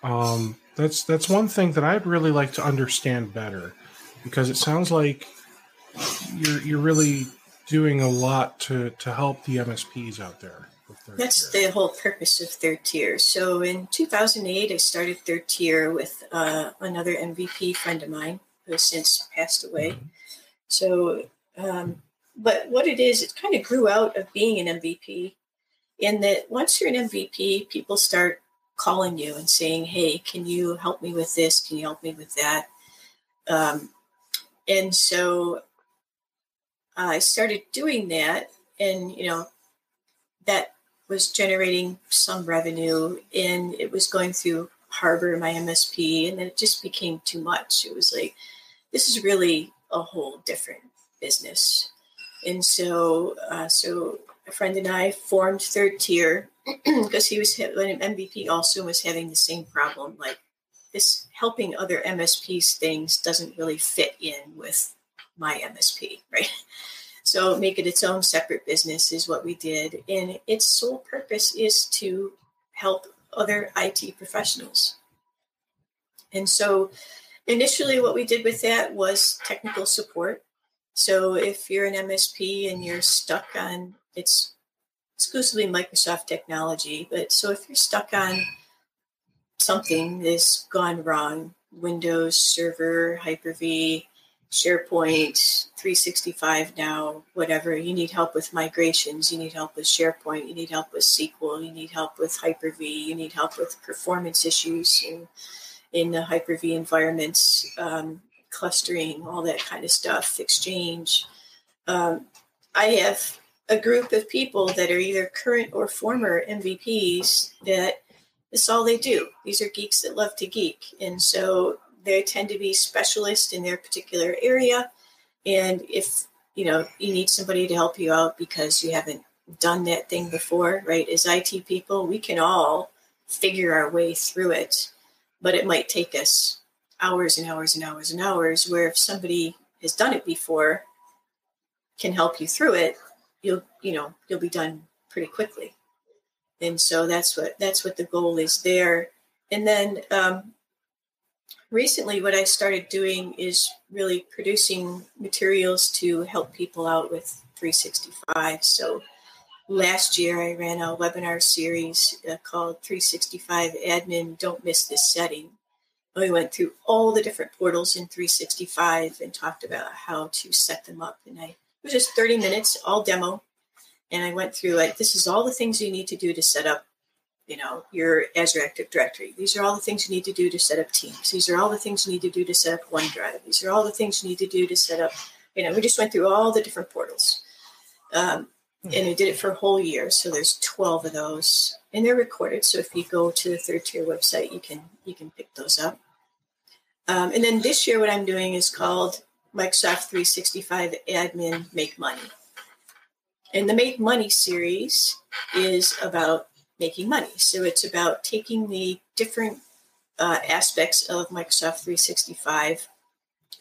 Um, that's that's one thing that I'd really like to understand better, because it sounds like you're you're really doing a lot to to help the MSPs out there. That's tier. the whole purpose of third tier. So in 2008, I started third tier with uh, another MVP friend of mine who has since passed away. So, um, but what it is, it kind of grew out of being an MVP in that once you're an MVP, people start calling you and saying, Hey, can you help me with this? Can you help me with that? Um, and so I started doing that, and you know, that was generating some revenue, and it was going through Harbor, my MSP, and then it just became too much. It was like, this is really a whole different business, and so, uh, so a friend and I formed Third Tier because he was an MVP also was having the same problem, like this helping other MSPs things doesn't really fit in with my MSP, right? So make it its own separate business is what we did. And its sole purpose is to help other IT professionals. And so initially what we did with that was technical support. So if you're an MSP and you're stuck on it's exclusively Microsoft technology, but so if you're stuck on something that's gone wrong, Windows Server, Hyper-V, SharePoint, 365 now, whatever. You need help with migrations. You need help with SharePoint. You need help with SQL. You need help with Hyper-V. You need help with performance issues in, in the Hyper-V environments, um, clustering, all that kind of stuff, Exchange. Um, I have a group of people that are either current or former MVPs that that's all they do. These are geeks that love to geek. And so they tend to be specialists in their particular area. And if you know you need somebody to help you out because you haven't done that thing before, right? As IT people, we can all figure our way through it, but it might take us hours and hours and hours and hours. Where if somebody has done it before, can help you through it, you'll you know you'll be done pretty quickly. And so that's what that's what the goal is there. And then um, recently, what I started doing is really producing materials to help people out with 365. So last year, I ran a webinar series uh, called 365 Admin Don't Miss This Setting. We went through all the different portals in 365 and talked about how to set them up. And I it was just 30 minutes, all demo. And I went through like this is all the things you need to do to set up you know, your Azure Active Directory. These are all the things you need to do to set up Teams. These are all the things you need to do to set up OneDrive. These are all the things you need to do to set up, you know, we just went through all the different portals. Um, and we did it for a whole year. So there's 12 of those and they're recorded. So if you go to the third tier website, you can, you can pick those up. Um, and then this year, what I'm doing is called Microsoft 365 Admin Make Money. And the Make Money series is about making money. So it's about taking the different uh, aspects of Microsoft 365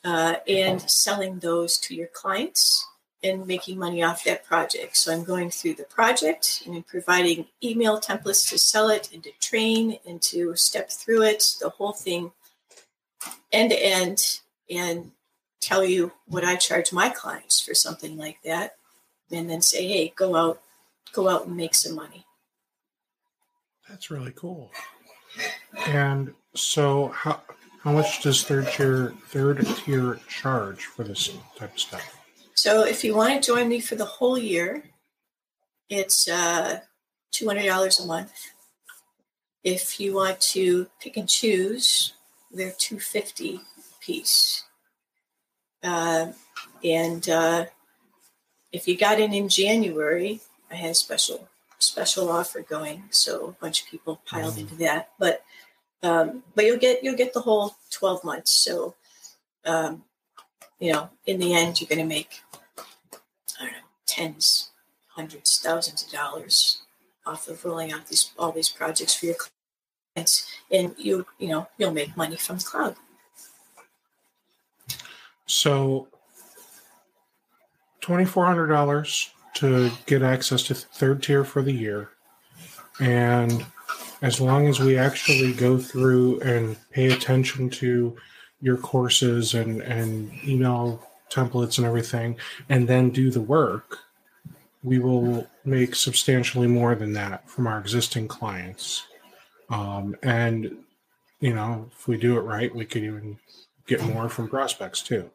uh, and selling those to your clients and making money off that project. So I'm going through the project and providing email templates to sell it and to train and to step through it, the whole thing end to end, and tell you what I charge my clients for something like that, and then say, hey, go out, go out and make some money. That's really cool. And so, how how much does third tier third tier charge for this type of stuff? So, if you want to join me for the whole year, it's uh, two hundred dollars a month. If you want to pick and choose, they're two fifty piece. Uh, and uh, if you got in in January, I had a special special offer going, so a bunch of people piled mm into that. But um, but you'll get you'll get the whole twelve months. So um, you know, in the end, you're going to make I don't know tens, hundreds, thousands of dollars off of rolling out these all these projects for your clients, and you you know you'll make money from the cloud. So twenty four hundred dollars to get access to third tier for the year. And as long as we actually go through and pay attention to your courses and, and email templates and everything, and then do the work, we will make substantially more than that from our existing clients. Um, and, you know, if we do it right, we could even get more from prospects too.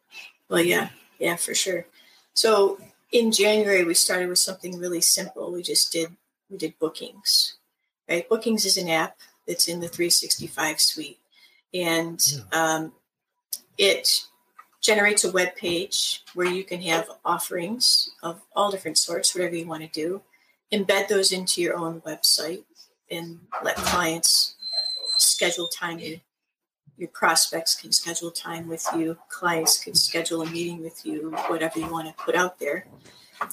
Well, yeah, yeah, for sure. So in January we started with something really simple. We just did we did bookings. Right, bookings is an app that's in the 365 suite, and yeah. um, it generates a web page where you can have offerings of all different sorts, whatever you want to do. Embed those into your own website and let clients schedule time to your prospects can schedule time with you, clients can schedule a meeting with you, whatever you want to put out there.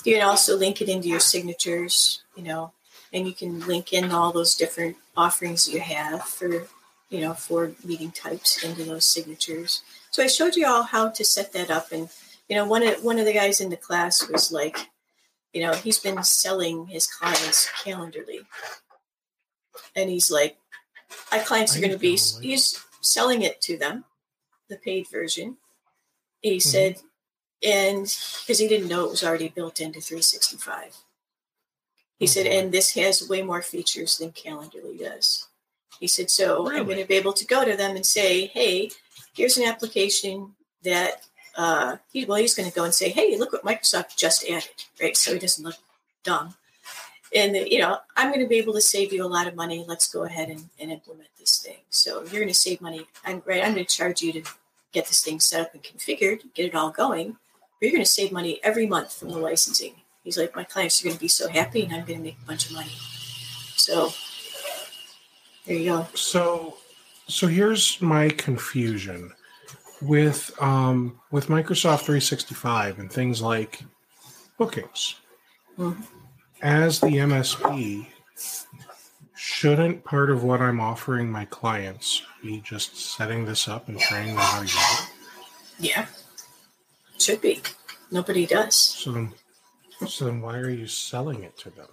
You can also link it into your signatures, you know, and you can link in all those different offerings you have for, you know, for meeting types into those signatures. So I showed you all how to set that up, and you know, one of one of the guys in the class was like, you know, he's been selling his clients Calendly, and he's like, my clients are going to be he's selling it to them, the paid version. He mm-hmm. said, and because he didn't know it was already built into 365. He said, and this has way more features than Calendly does. He said, so really? I'm going to be able to go to them and say, hey, here's an application that uh, he, well, he's going to go and say, hey, look what Microsoft just added, right? So he doesn't look dumb and you know i'm going to be able to save you a lot of money. Let's go ahead and, and implement this thing. So you're going to save money i'm right i'm going to charge you to get this thing set up and configured get it all going. But you're going to save money every month from the licensing. He's like my clients are going to be so happy and i'm going to make a bunch of money. So there you go. So so here's my confusion with um with microsoft 365 and things like bookings. Mm-hmm as the MSP, shouldn't part of what I'm offering my clients be just setting this up and training them how to use it? Yeah, should be. Nobody does. So then, so then, why are you selling it to them?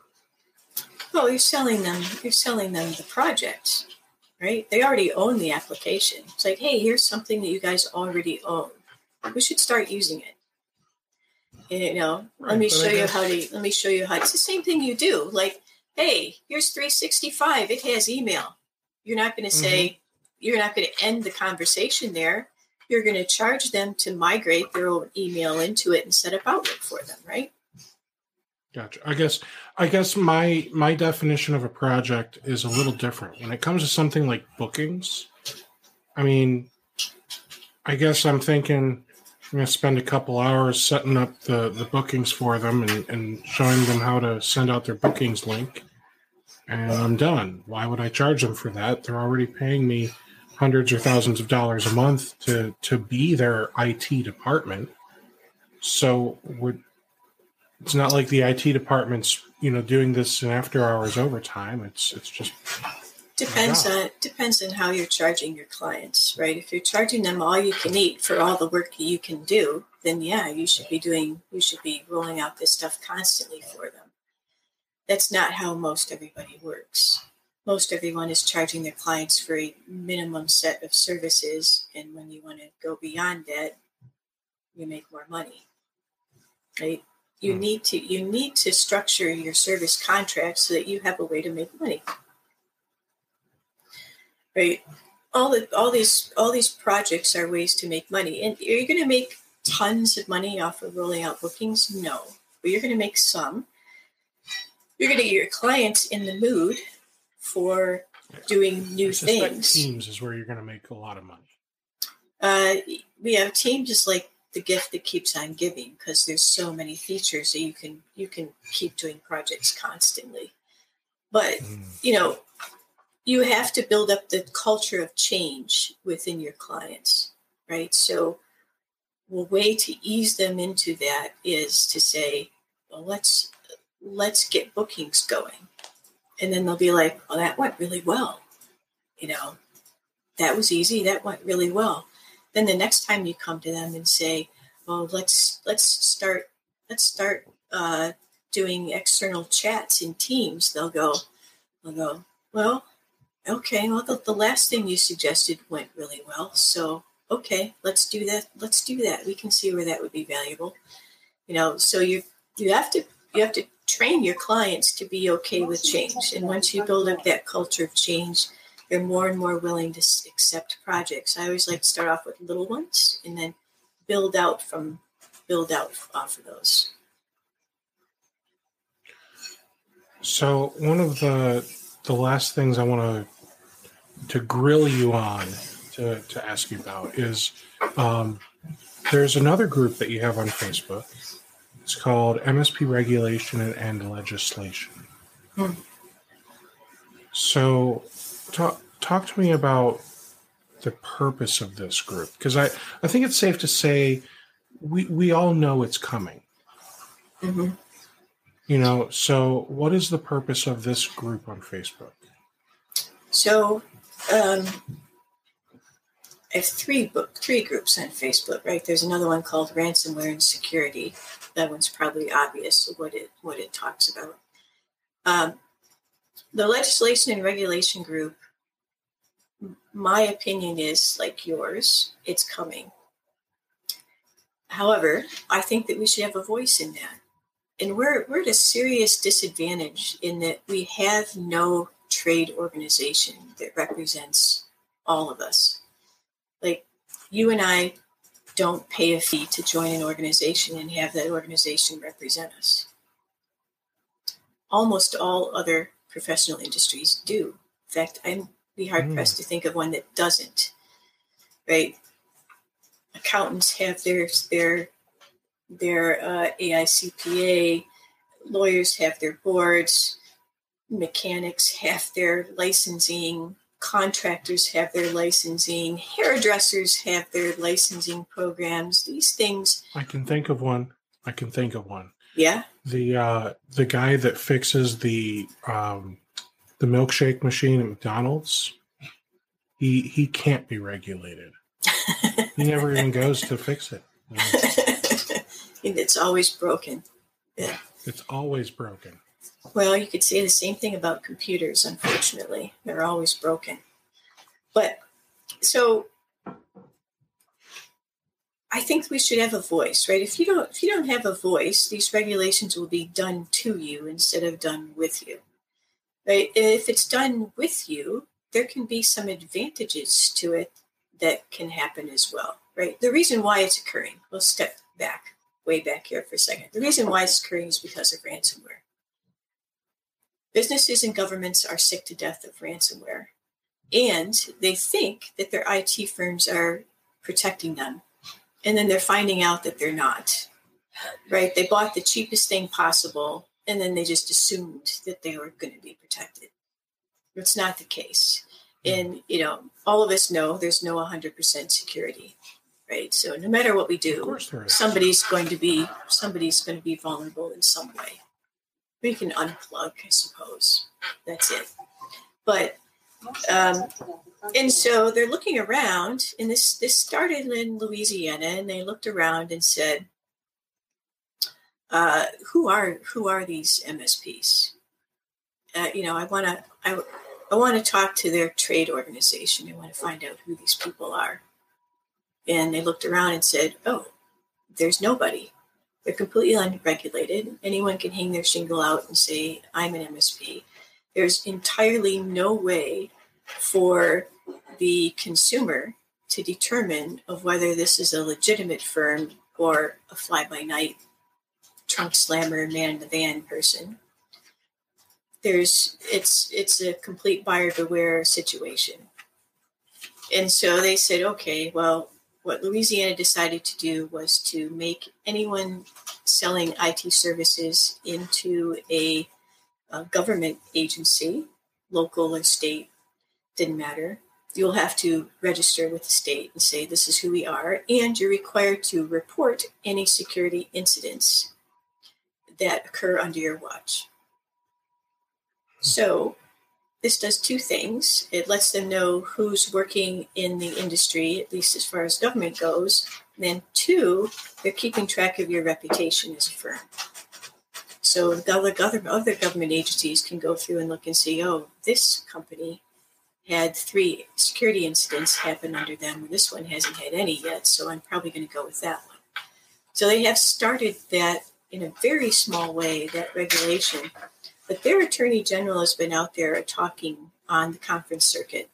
Well, you're selling them. You're selling them the project. right? They already own the application. It's like, hey, here's something that you guys already own. We should start using it. You know, Right, let me show you how to. Let me show you how. It's the same thing you do. Like, hey, here's 365. It has email. You're not going to say. Mm-hmm. You're not going to end the conversation there. You're going to charge them to migrate their own email into it and set up Outlook for them, right? Gotcha. I guess I guess my my definition of a project is a little different. When it comes to something like bookings, I mean, I guess I'm thinking I'm going to spend a couple hours setting up the, the bookings for them and, and showing them how to send out their bookings link, and I'm done. Why would I charge them for that? They're already paying me hundreds or thousands of dollars a month to to be their IT department. So it's not like the IT department's you know doing this in after hours overtime. It's it's just Depends on depends on how you're charging your clients, right? If you're charging them all you can eat for all the work that you can do, then yeah, you should be doing you should be rolling out this stuff constantly for them. That's not how most everybody works. Most everyone is charging their clients for a minimum set of services, and when you want to go beyond that, you make more money. Right? You Hmm. need to you need to structure your service contract so that you have a way to make money right? All the all these all these projects are ways to make money. And are you going to make tons of money off of rolling out bookings? No. But you're going to make some. You're going to get your clients in the mood for doing new things. Teams is where you're going to make a lot of money. uh, we have teams is like the gift that keeps on giving because there's so many features that you can you can keep doing projects constantly. But Mm. you know, you have to build up the culture of change within your clients, right? So, a way to ease them into that is to say, well, let's let's get bookings going, and then they'll be like, well, that went really well, you know, that was easy, that went really well. Then the next time you come to them and say, well, let's let's start let's start uh, doing external chats in Teams, they'll go, they'll go, well, okay, well, the, the last thing you suggested went really well. So, okay, let's do that. Let's do that. We can see where that would be valuable. You know, so you you have to you have to train your clients to be okay with change. And once you build up that culture of change, you're more and more willing to accept projects. I always like to start off with little ones and then build out from build out off of those. So one of the the last things I want to to grill you on to, to ask you about is um, there's another group that you have on Facebook. It's called MSP Regulation and, and Legislation. Hmm. So talk talk to me about the purpose of this group because I, I think it's safe to say we, we all know it's coming. Mhm. You know, so what is the purpose of this group on Facebook? So, um, I have three book, three groups on Facebook. Right, there's another one called Ransomware and Security. That one's probably obvious what it what it talks about. Um, the legislation and regulation group. My opinion is like yours. It's coming. However, I think that we should have a voice in that. And we're, we're at a serious disadvantage in that we have no trade organization that represents all of us. Like you and I don't pay a fee to join an organization and have that organization represent us. Almost all other professional industries do. In fact, I'm be hard Hmm. pressed to think of one that doesn't. Right? Accountants have their their their uh, AICPA, lawyers have their boards, mechanics have their licensing, contractors have their licensing, hairdressers have their licensing programs. These things, I can think of one. I can think of one. yeah, The uh, the guy that fixes the um, the milkshake machine at McDonald's. He he can't be regulated. He never even goes to fix it. You know, and it's always broken. Yeah. It's always broken. Well, you could say the same thing about computers, unfortunately. They're always broken. But so I think we should have a voice, right? If you don't if you don't have a voice, these regulations will be done to you instead of done with you. Right? If it's done with you, there can be some advantages to it that can happen as well, right? The reason why it's occurring, we'll step back, way back here for a second. The reason why it's occurring is because of ransomware. Businesses and governments are sick to death of ransomware, and they think that their IT firms are protecting them. And then they're finding out that they're not, right? They bought the cheapest thing possible, and then they just assumed that they were going to be protected. It's not the case. And, you know, all of us know there's no 100% security, right? So no matter what we do, somebody's going to be somebody's going to be vulnerable in some way. We can unplug, I suppose. That's it. But um, and so they're looking around, and this this started in Louisiana, and they looked around and said, uh, "Who are who are these MSPs? Uh, you know, I want to I, I want to talk to their trade organization. I want to find out who these people are." And they looked around and said, "Oh, there's nobody. They're completely unregulated. Anyone can hang their shingle out and say I'm an MSP." there's entirely no way for the consumer to determine of whether this is a legitimate firm or a fly-by-night trunk slammer man in the van person there's it's it's a complete buyer beware situation and so they said okay well what louisiana decided to do was to make anyone selling it services into a a government agency, local or state, didn't matter. You'll have to register with the state and say, this is who we are. And you're required to report any security incidents that occur under your watch. So, this does two things. It lets them know who's working in the industry, at least as far as government goes. And then, two, they're keeping track of your reputation as a firm. So the other, other government agencies can go through and look and see, oh, this company had three security incidents happen under them. This one hasn't had any yet, so I'm probably going to go with that one. So they have started that in a very small way, that regulation. But their attorney general has been out there talking on the conference circuit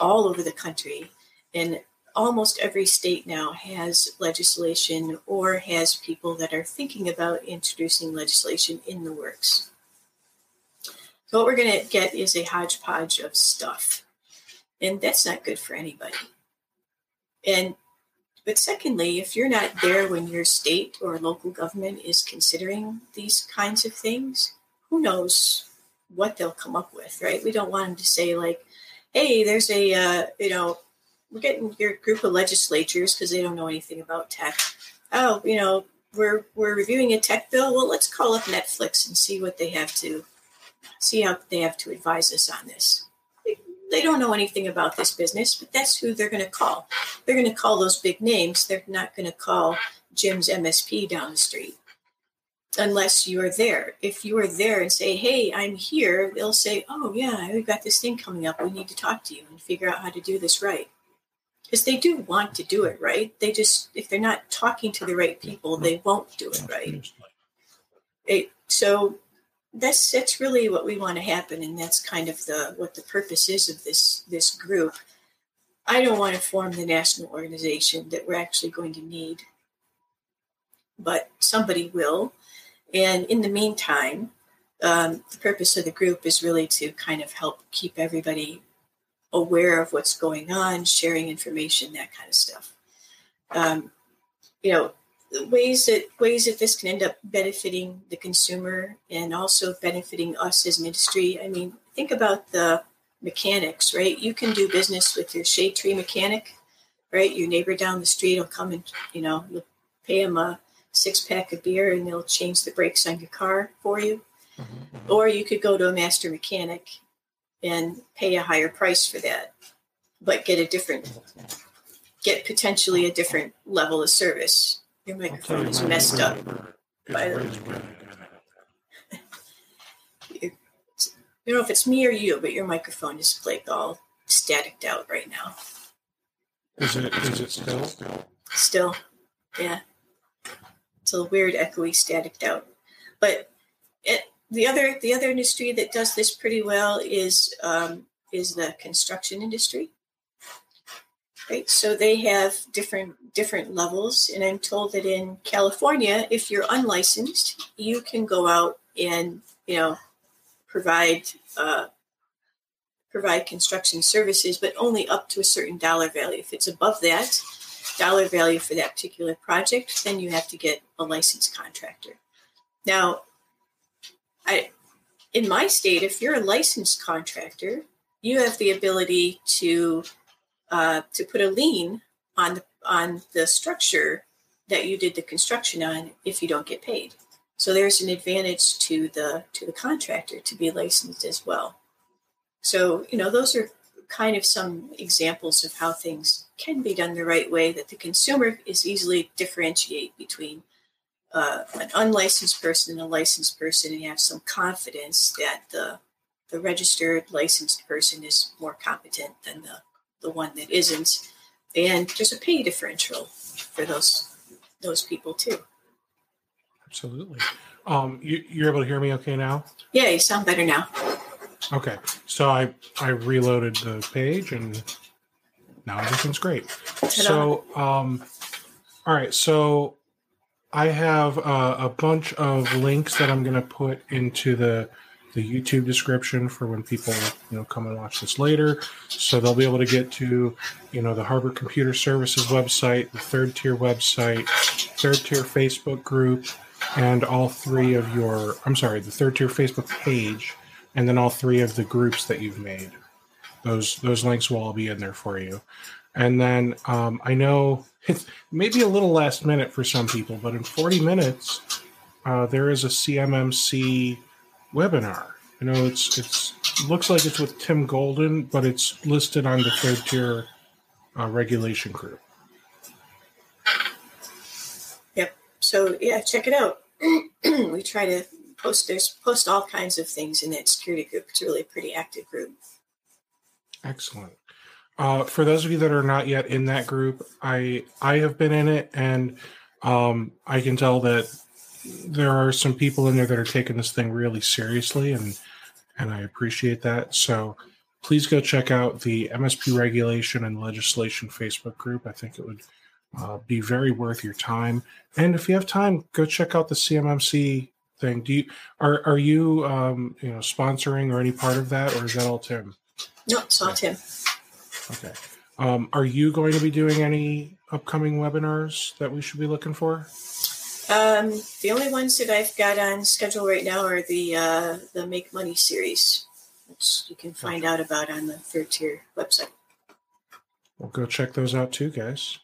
all over the country and almost every state now has legislation or has people that are thinking about introducing legislation in the works. So, what we're going to get is a hodgepodge of stuff, and that's not good for anybody. And but secondly, if you're not there when your state or local government is considering these kinds of things, who knows what they'll come up with, right? We don't want them to say like, "Hey, there's a uh, you know we're getting your group of legislatures because they don't know anything about tech. Oh, you know, we're we're reviewing a tech bill. Well, let's call up Netflix and see what they have to see how they have to advise us on this. They, they don't know anything about this business, but that's who they're going to call. They're going to call those big names. They're not going to call Jim's MSP down the street unless you are there. If you are there and say, "Hey, I'm here," they'll say, "Oh yeah, we've got this thing coming up. We need to talk to you and figure out how to do this right." because they do want to do it right. They just, if they're not talking to the right people, they won't do it right. It, so that's that's really what we want to happen, and that's kind of the what the purpose is of this this group. I don't want to form the national organization that we're actually going to need, but somebody will. And in the meantime, um, the purpose of the group is really to kind of help keep everybody aware of what's going on, sharing information, that kind of stuff. Um, you know, ways that ways that this can end up benefiting the consumer and also benefiting us as an industry. I mean, think about the mechanics, right? You can do business with your shade tree mechanic, right? Your neighbor down the street will come and you know pay him a six pack of beer and they'll change the brakes on your car for you. Mm-hmm. Or you could go to a master mechanic and pay a higher price for that, but get a different, get potentially a different level of service. Your microphone is messed up. By the, I don't know if it's me or you, but your microphone is like all staticked out right now. Is it is it still? Still, yeah. A weird, echoey, staticked out. But it, the other the other industry that does this pretty well is um, is the construction industry. Right, so they have different different levels, and I'm told that in California, if you're unlicensed, you can go out and you know provide uh, provide construction services, but only up to a certain dollar value. If it's above that dollar value for that particular project, then you have to get a licensed contractor. Now, I in my state, if you're a licensed contractor, you have the ability to uh, to put a lien on the on the structure that you did the construction on if you don't get paid. So there's an advantage to the to the contractor to be licensed as well. So you know those are kind of some examples of how things can be done the right way that the consumer is easily differentiate between uh, an unlicensed person and a licensed person and have some confidence that the the registered licensed person is more competent than the the one that isn't. And there's a pay differential for those those people too. Absolutely. Um, you, you're able to hear me okay now? Yeah, you sound better now. Okay, so I I reloaded the page and now everything's great. Ta-da. So um, all right, so I have uh, a bunch of links that I'm going to put into the the YouTube description for when people you know come and watch this later. So they'll be able to get to you know the Harbor Computer Services website, the third tier website, third tier Facebook group, and all three of your I'm sorry, the third tier Facebook page, and then all three of the groups that you've made. Those those links will all be in there for you. And then um, I know it's maybe a little last minute for some people, but in 40 minutes, uh, there is a CMMC webinar. You know, it's it's looks like it's with Tim Golden, but it's listed on the third tier uh, regulation group. Yep. So yeah, check it out. we try to post there's post all kinds of things in that security group. It's really a pretty active group. Excellent. Uh, for those of you that are not yet in that group, I I have been in it, and um, I can tell that there are some people in there that are taking this thing really seriously, and and I appreciate that. So please go check out the MSP regulation and legislation Facebook group. I think it would uh, be very worth your time. And if you have time, go check out the CMMC thing. Do you are are you um, you know sponsoring or any part of that, or is that all Tim? No, it's all Tim. Okay. Um, are you going to be doing any upcoming webinars that we should be looking for? Um, the only ones that I've got on schedule right now are the uh, the Make Money series, which you can find okay. out about on the third tier website. Well, go check those out too, guys.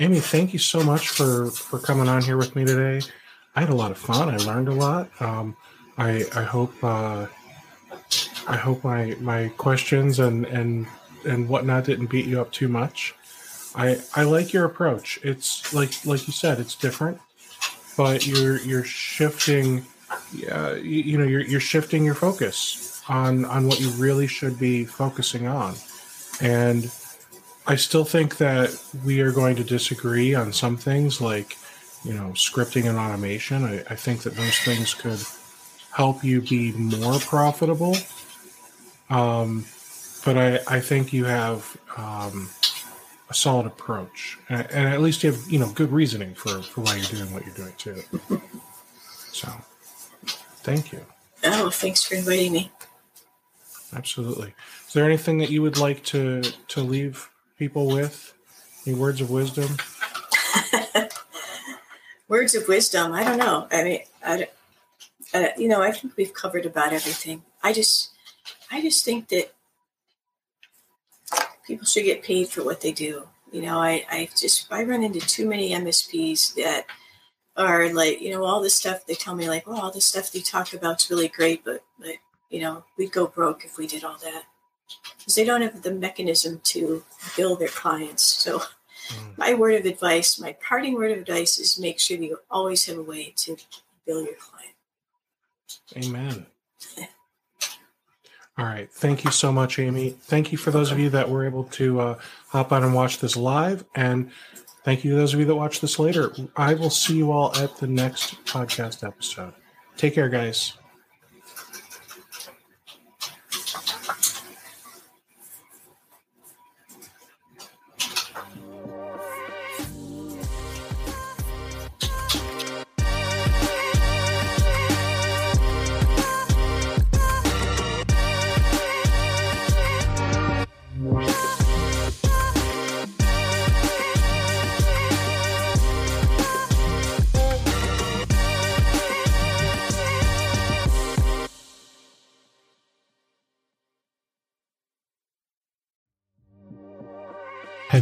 Amy, thank you so much for for coming on here with me today. I had a lot of fun. I learned a lot. Um, I I hope uh, I hope my my questions and and and whatnot didn't beat you up too much. I I like your approach. It's like like you said, it's different but you're you're shifting uh, you, you know you're, you're shifting your focus on on what you really should be focusing on and i still think that we are going to disagree on some things like you know scripting and automation i, I think that those things could help you be more profitable um, but I, I think you have um, a solid approach, and, and, at least you have you know good reasoning for for why you're doing what you're doing too. so, thank you. Oh, thanks for inviting me. Absolutely. Is there anything that you would like to to leave people with? Any words of wisdom? words of wisdom. I don't know. I mean, I, uh, you know, I think we've covered about everything. I just, I just think that people should get paid for what they do. You know, I, I just I run into too many MSPs that are like, you know, all this stuff they tell me like, oh, all this stuff they talk about is really great, but but you know, we'd go broke if we did all that because they don't have the mechanism to bill their clients. So, mm. my word of advice, my parting word of advice is make sure you always have a way to bill your client. Amen. All right. Thank you so much, Amy. Thank you for those of you that were able to uh, hop on and watch this live. And thank you to those of you that watch this later. I will see you all at the next podcast episode. Take care, guys.